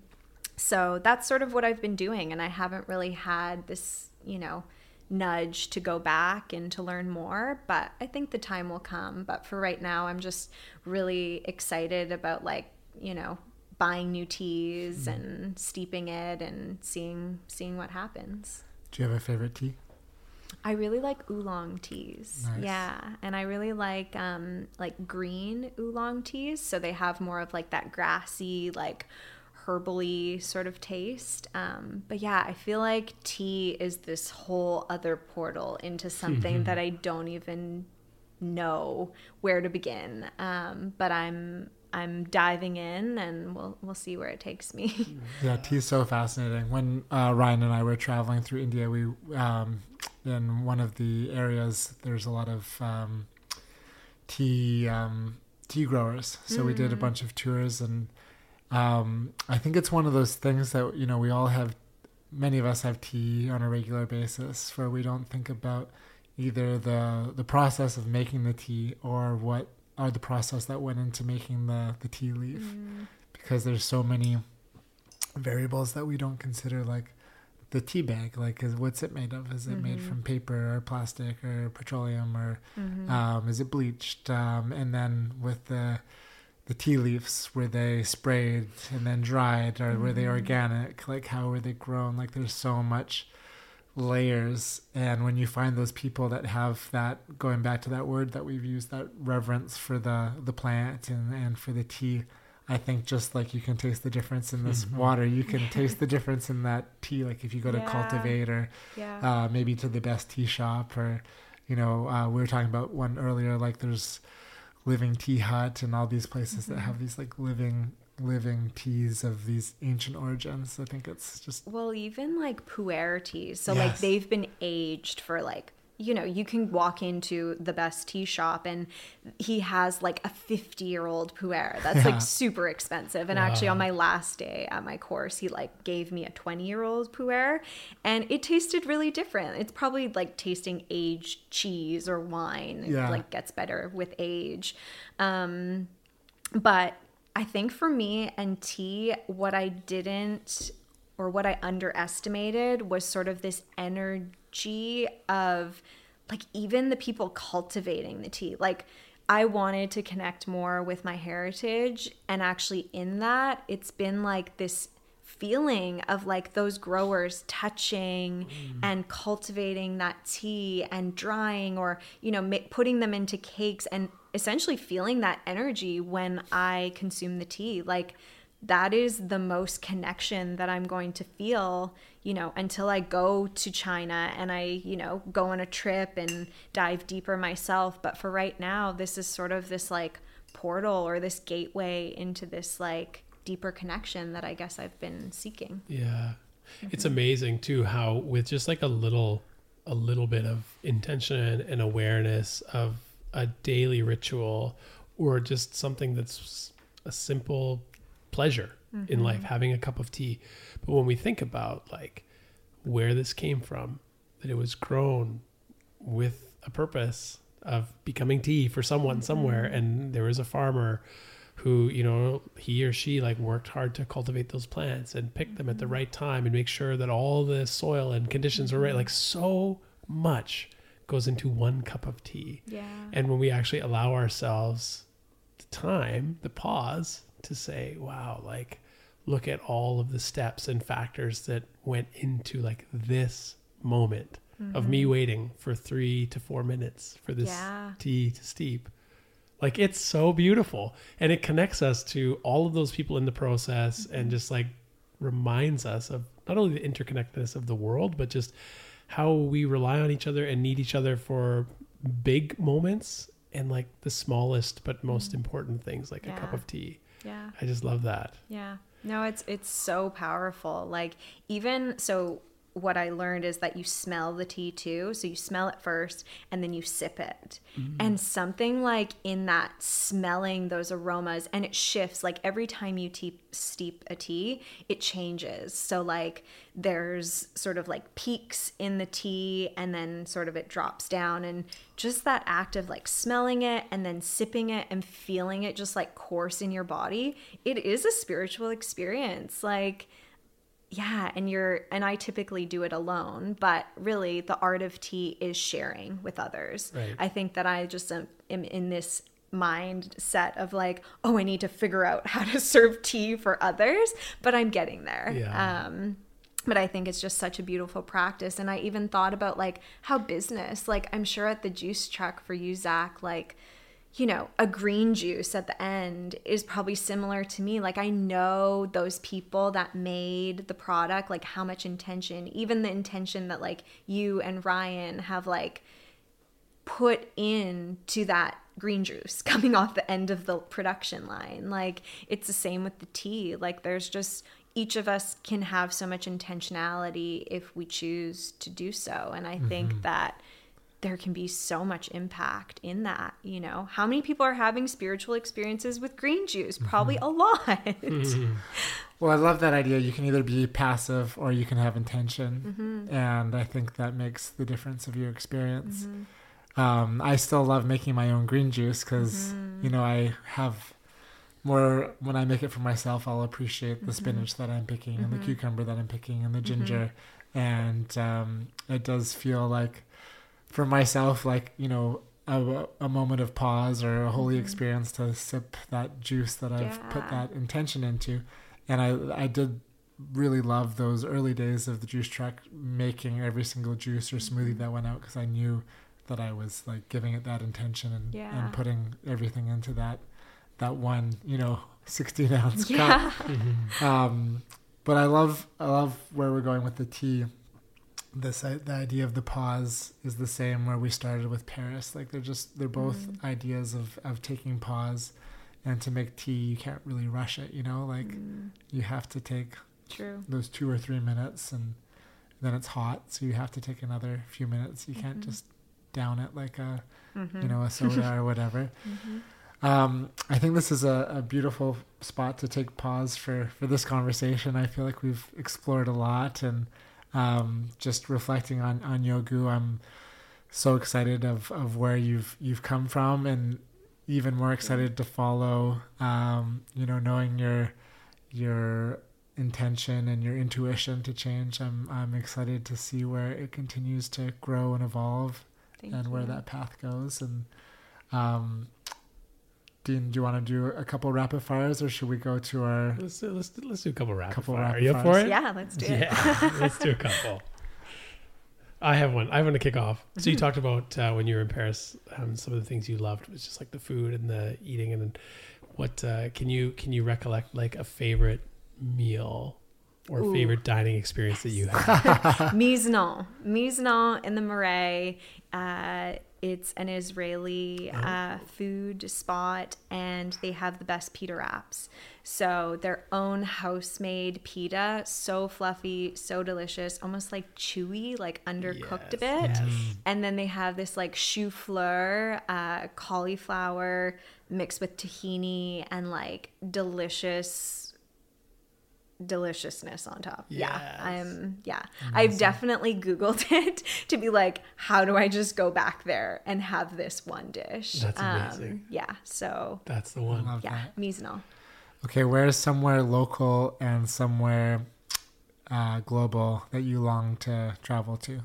so that's sort of what I've been doing. And I haven't really had this, you know, nudge to go back and to learn more but i think the time will come but for right now i'm just really excited about like you know buying new teas and steeping it and seeing seeing what happens. Do you have a favorite tea? I really like oolong teas. Nice. Yeah, and I really like um like green oolong teas, so they have more of like that grassy like herbally sort of taste. Um, but yeah, I feel like tea is this whole other portal into something that I don't even know where to begin. Um, but I'm I'm diving in, and we'll we'll see where it takes me. Yeah, tea is so fascinating. When uh, Ryan and I were traveling through India, we um, in one of the areas there's a lot of um, tea um, tea growers. So we did a bunch of tours, and um, I think it's one of those things that you know we all have. Many of us have tea on a regular basis, where we don't think about either the the process of making the tea or what are the process that went into making the the tea leaf, because there's so many variables that we don't consider like the tea bag like is what's it made of? Is it made from paper or plastic or petroleum or um, is it bleached? Um, and then with the the tea leaves were they sprayed and then dried or were they organic? Like how were they grown? Like there's so much layers and when you find those people that have that going back to that word that we've used that reverence for the the plant and and for the tea i think just like you can taste the difference in this water. You can taste the difference in that tea like if you go to Yeah. cultivate or yeah. uh, maybe to the best tea shop or you know uh, we were talking about one earlier like there's living tea hut and all these places that mm-hmm. have these like living living teas of these ancient origins. I think it's just Well, even like pu'er teas. So like they've been aged for like you know, you can walk into the best tea shop and he has like a 50 year old pu'er that's Yeah. like super expensive. And actually, on my last day at my course, he like gave me a 20 year old pu'er and it tasted really different. It's probably like tasting aged cheese or wine. It like gets better with age. Um, but I think for me and tea, what I didn't or what I underestimated was sort of this energy of like even the people cultivating the tea. Like I wanted to connect more with my heritage and actually in that it's been like this feeling of like those growers touching mm. and cultivating that tea and drying or you know ma- putting them into cakes and essentially feeling that energy when I consume the tea like that is the most connection that I'm going to feel, you know, until I go to China and I, you know, go on a trip and dive deeper myself. But for right now, this is sort of this like portal or this gateway into this like deeper connection that I guess I've been seeking. Yeah. It's mm-hmm. amazing too how with just like a little a little bit of intention and awareness of a daily ritual or just something that's a simple pleasure in life mm-hmm. having a cup of tea. But when we think about like where this came from, that it was grown with a purpose of becoming tea for someone mm-hmm. somewhere and there was a farmer who you know he or she like worked hard to cultivate those plants and pick them at the mm-hmm. right time and make sure that all the soil and conditions were right. Like so much goes into one cup of tea. Yeah. and when we actually allow ourselves the time the pause to say wow like look at all of the steps and factors that went into like this moment of me mm-hmm. waiting for three to four minutes for this Yeah. tea to steep. Like it's so beautiful. And it connects us to all of those people in the process mm-hmm. and just like reminds us of not only the interconnectedness of the world but just how we rely on each other and need each other for big moments and like the smallest but most mm-hmm. important things like a cup of tea. Yeah. i just love that. Yeah. No, it's it's so powerful. Like even so what I learned is that you smell the tea too. So you smell it first and then you sip it. Mm-hmm. And something like in that smelling those aromas and it shifts like every time you tea, steep a tea, it changes. So like there's sort of like peaks in the tea and then sort of it drops down and just that act of like smelling it and then sipping it and feeling it just like course in your body it is a spiritual experience like yeah and you're and i typically do it alone but really the art of tea is sharing with others Right. i think that i just am, am in this mindset of like, oh, I need to figure out how to serve tea for others, but I'm getting there. Yeah. Um, but I think it's just such a beautiful practice. And I even thought about like how business, like I'm sure at the juice truck for you, Zach, like, you know, a green juice at the end is probably similar to me. Like, I know those people that made the product, like, how much intention, even the intention that, like, you and Ryan have, like, put into that green juice coming off the end of the production line. Like, it's the same with the tea. Like, there's just, each of us can have so much intentionality if we choose to do so. And I think mm-hmm. that there can be so much impact in that you know how many people are having spiritual experiences with green juice probably a lot Well, I love that idea. You can either be passive or you can have intention, Mm-hmm. and I think that makes the difference of your experience. Um, I still love making my own green juice because Mm-hmm. you know I have more when I make it for myself. I'll appreciate Mm-hmm. the spinach that I'm picking and the cucumber that I'm picking and the ginger, and um, it does feel like for myself like you know a, a moment of pause or a holy experience to sip that juice that I've put Mm-hmm. That intention into and I I did really love those early days of the juice truck making every single juice or Mm-hmm. smoothie that went out because I knew that I was like giving it that intention and, Yeah. and putting everything into that that one you know 16 ounce yeah cup um, but I love I love where we're going with the tea. This the idea of the pause is the same where we started with Paris. Like they're just they're both Mm. ideas of of taking pause, and to make tea you can't really rush it. You know, like Mm, you have to take true those two or three minutes, and then it's hot, so you have to take another few minutes. You can't Mhm. just down it like a Mhm. you know a soda or whatever. Mhm. Um, I think this is a, a beautiful spot to take pause for, for this conversation. I feel like we've explored a lot and um, just reflecting on, on Yoggu, I'm so excited of, of where you've you've come from and even more excited to follow um, you know, knowing your your intention and your intuition to change. I'm I'm excited to see where it continues to grow and evolve Thank and where that path goes. And um, Dean, do you want to do a couple rapid fires, or should we go to our? Let's do, let's do, let's do a couple rapid Couple fire. Are you up for it? yeah let's do it Yeah, let's do a couple. I have one. I want to kick off. So Mm-hmm. you talked about uh, when you were in Paris, um, some of the things you loved was just like the food and the eating, and then what uh, can you can you recollect like a favorite meal or Ooh. favorite dining experience that you had? Miznon. Miznon in the Marais. Uh, it's an Israeli uh, food spot, and they have the best pita wraps. So their own house-made pita, so fluffy, so delicious, almost like chewy, like undercooked a bit. Yes. And then they have this like choux fleur, uh, cauliflower mixed with tahini and like delicious deliciousness on top. Yeah. I'm yeah. I've definitely Googled it to be like, how do I just go back there and have this one dish? That's amazing. yeah. So That's the one. love yeah, that. Mizno. Okay, where's somewhere local and somewhere uh, global that you long to travel to?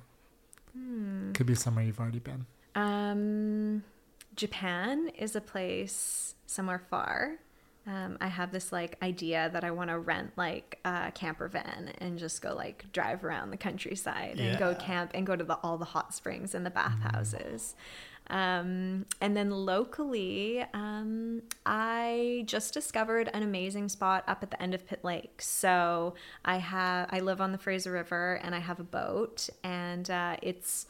Hmm. Could be somewhere you've already been. Um, Japan is a place somewhere far. Um, I have this like idea that I want to rent like a camper van and just go like drive around the countryside and go camp and go to the, all the hot springs and the bathhouses. Um, and then locally, um, I just discovered an amazing spot up at the end of Pitt Lake. So I have I live on the Fraser River and I have a boat, and uh, it's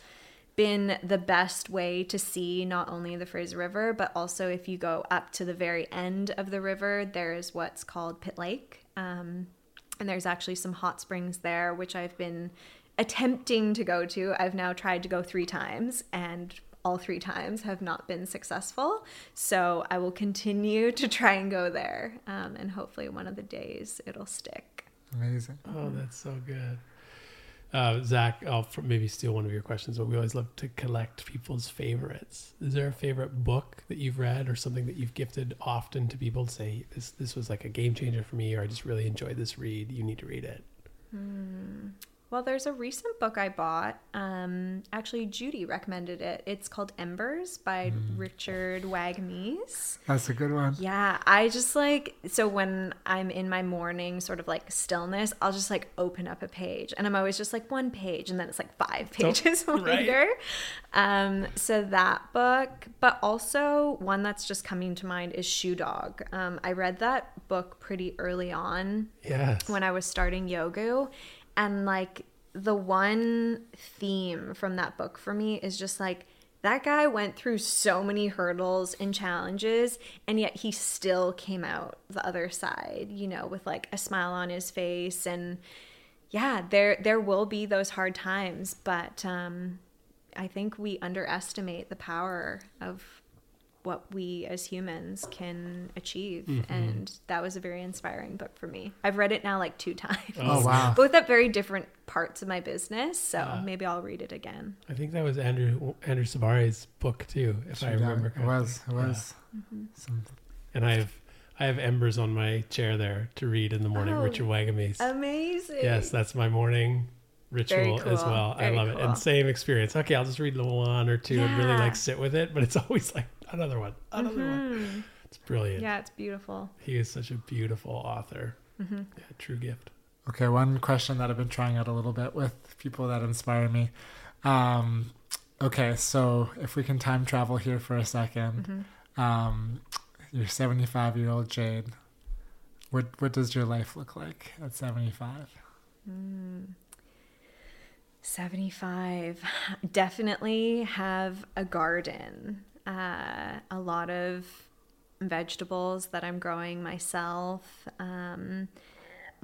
been the best way to see not only the Fraser River, but also if you go up to the very end of the river, there is what's called Pitt Lake. Um, and there's actually some hot springs there, which I've been attempting to go to. I've now tried to go three times and all three times have not been successful. So I will continue to try and go there. Um, and hopefully one of the days it'll stick. Amazing. Oh, that's so good. Uh, Zach, I'll maybe steal one of your questions, but we always love to collect people's favorites. Is there a favorite book that you've read or something that you've gifted often to people to say, this, this was like a game changer for me, or I just really enjoyed this read? You need to read it. Well, there's a recent book I bought. Um, actually, Judy recommended it. It's called Embers by Richard Wagamese. That's a good one. Yeah, I just like so when I'm in my morning sort of like stillness, I'll just like open up a page, and I'm always just like one page, and then it's like five pages right. later. Um, so that book, but also one that's just coming to mind is Shoe Dog. Um, I read that book pretty early on Yes. when I was starting yoga. And like the one theme from that book for me is just like that guy went through so many hurdles and challenges and yet he still came out the other side, you know, with like a smile on his face. And yeah, there there will be those hard times, but um I think we underestimate the power of what we as humans can achieve. And that was a very inspiring book for me. I've read it now like two times. Oh, wow. Both at very different parts of my business. So Yeah. maybe I'll read it again. I think that was Andrew Andrew Sabari's book too, if I Shoot, remember It was. It Yeah. was. Mm-hmm. And I have I have embers on my chair there to read in the morning. Oh, Richard Wagamese. Amazing. yes, that's my morning ritual Very as cool. well. I Very love it. And same experience. Okay, I'll just read a little one or two and really like sit with it, but it's always like another one, another one. Mhm. It's brilliant. Yeah, it's beautiful. He is such a beautiful author. Mm-hmm. Yeah, true gift. okay, one question that I've been trying out a little bit with people that inspire me. Um, okay, so if we can time travel here for a 2nd Mm-hmm. um, you're 75 year old Jade. What what does your life look like at 75? 75 definitely have a garden uh, a lot of vegetables that i'm growing myself um,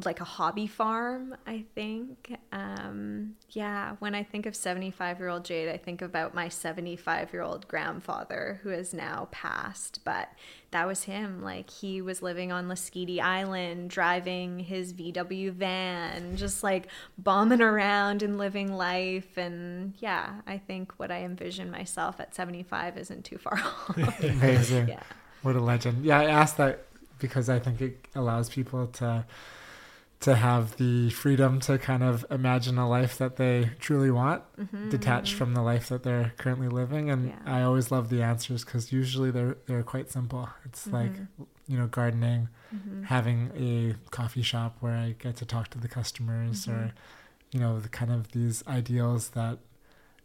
like a hobby farm i think. Um, yeah when i think of 75 year old jade i think about my 75 year old grandfather who has now passed but that was him. Like he was living on Lasqueti Island driving his VW van just like bombing around and living life. And yeah I think what I envision myself at 75 isn't too far off. Amazing. yeah. What a legend. Yeah, I asked that because I think it allows people to to have the freedom to kind of imagine a life that they truly want, detached from the life that they're currently living. And Mm-hmm. Yeah. I always love the answers because usually they're they're quite simple. It's like you know gardening, Mm-hmm. having a coffee shop where I get to talk to the customers, Mm-hmm. or you know the kind of these ideals that,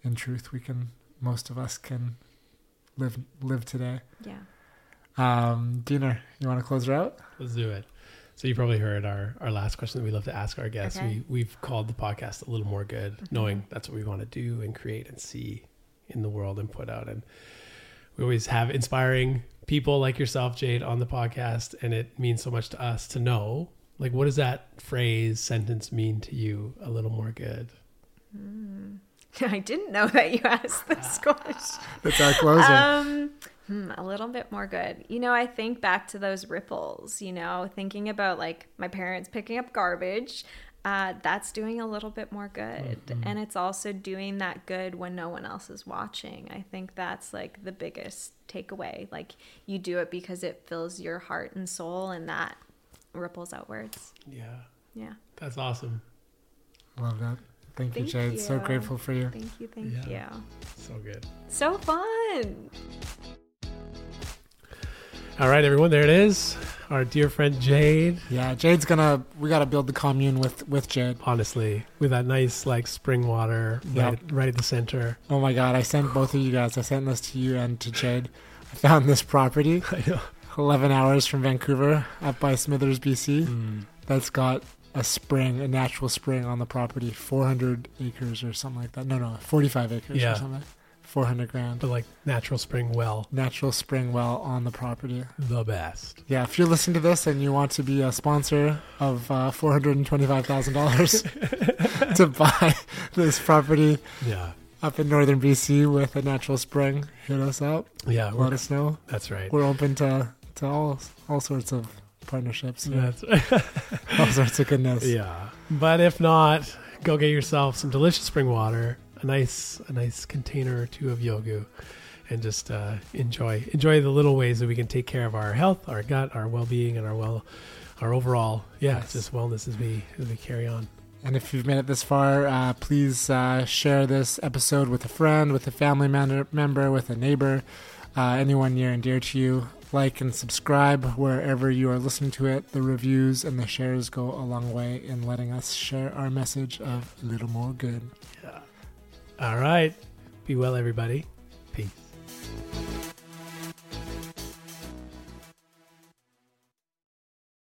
in truth, we can most of us can live live today. yeah Um, Diener, you want to close her out? Let's do it. So you probably heard our, our last question that we love to ask our guests. Okay. We we've called the podcast a little more good, Mm-hmm. knowing that's what we want to do and create and see in the world and put out. And we always have inspiring people like yourself, Jade, on the podcast, and it means so much to us to know like what does that phrase sentence mean to you a little more good. I didn't know that you asked this question It's our closer. Um, hmm, a little bit more good. You know, I think back to those ripples, you know, thinking about like my parents picking up garbage. Uh, that's doing a little bit more good. And it's also doing that good when no one else is watching. I think that's like the biggest takeaway. Like you do it because it fills your heart and soul and that ripples outwards. Yeah, Yeah. that's awesome. Love that. Thank, you, Thank Jade. So grateful for you. Thank you. Thank Yeah. you. So good. So fun. All right, everyone, there it is. Our dear friend Jade. Yeah, Jade's gonna. We gotta build the commune with with Jade. honestly, with that nice like spring water right, right at the center. Oh my God! I sent both of you guys. I sent this to you and to Jade. I found this property. 11 hours from Vancouver, up by Smithers, BC. Hmm. That's got a spring, a natural spring on the property, 400 acres or something like that. No, no, 45 acres Yeah. or something. 400 grand. But like natural spring well, Natural spring well on the property. the best. Yeah, if you're listening to this and you want to be a sponsor of uh, $425,000 to buy this property Yeah, up in northern BC with a natural spring, hit us up. yeah. Let us know. that's right. We're open to, to all all sorts of partnerships, yeah. That's all sorts of goodness. yeah. But if not, go get yourself some delicious spring water, a nice a nice container or two of yoggu, and just uh, enjoy enjoy the little ways that we can take care of our health, our gut, our well being, and our well our overall yeah Yes. just wellness as we as we carry on. And if you've made it this far, uh, please uh, share this episode with a friend, with a family member, member with a neighbor, uh, anyone near and dear to you. Like and subscribe wherever you are listening to it. The reviews and the shares go a long way in letting us share our message of a little more good. All right. Be well, everybody. Peace.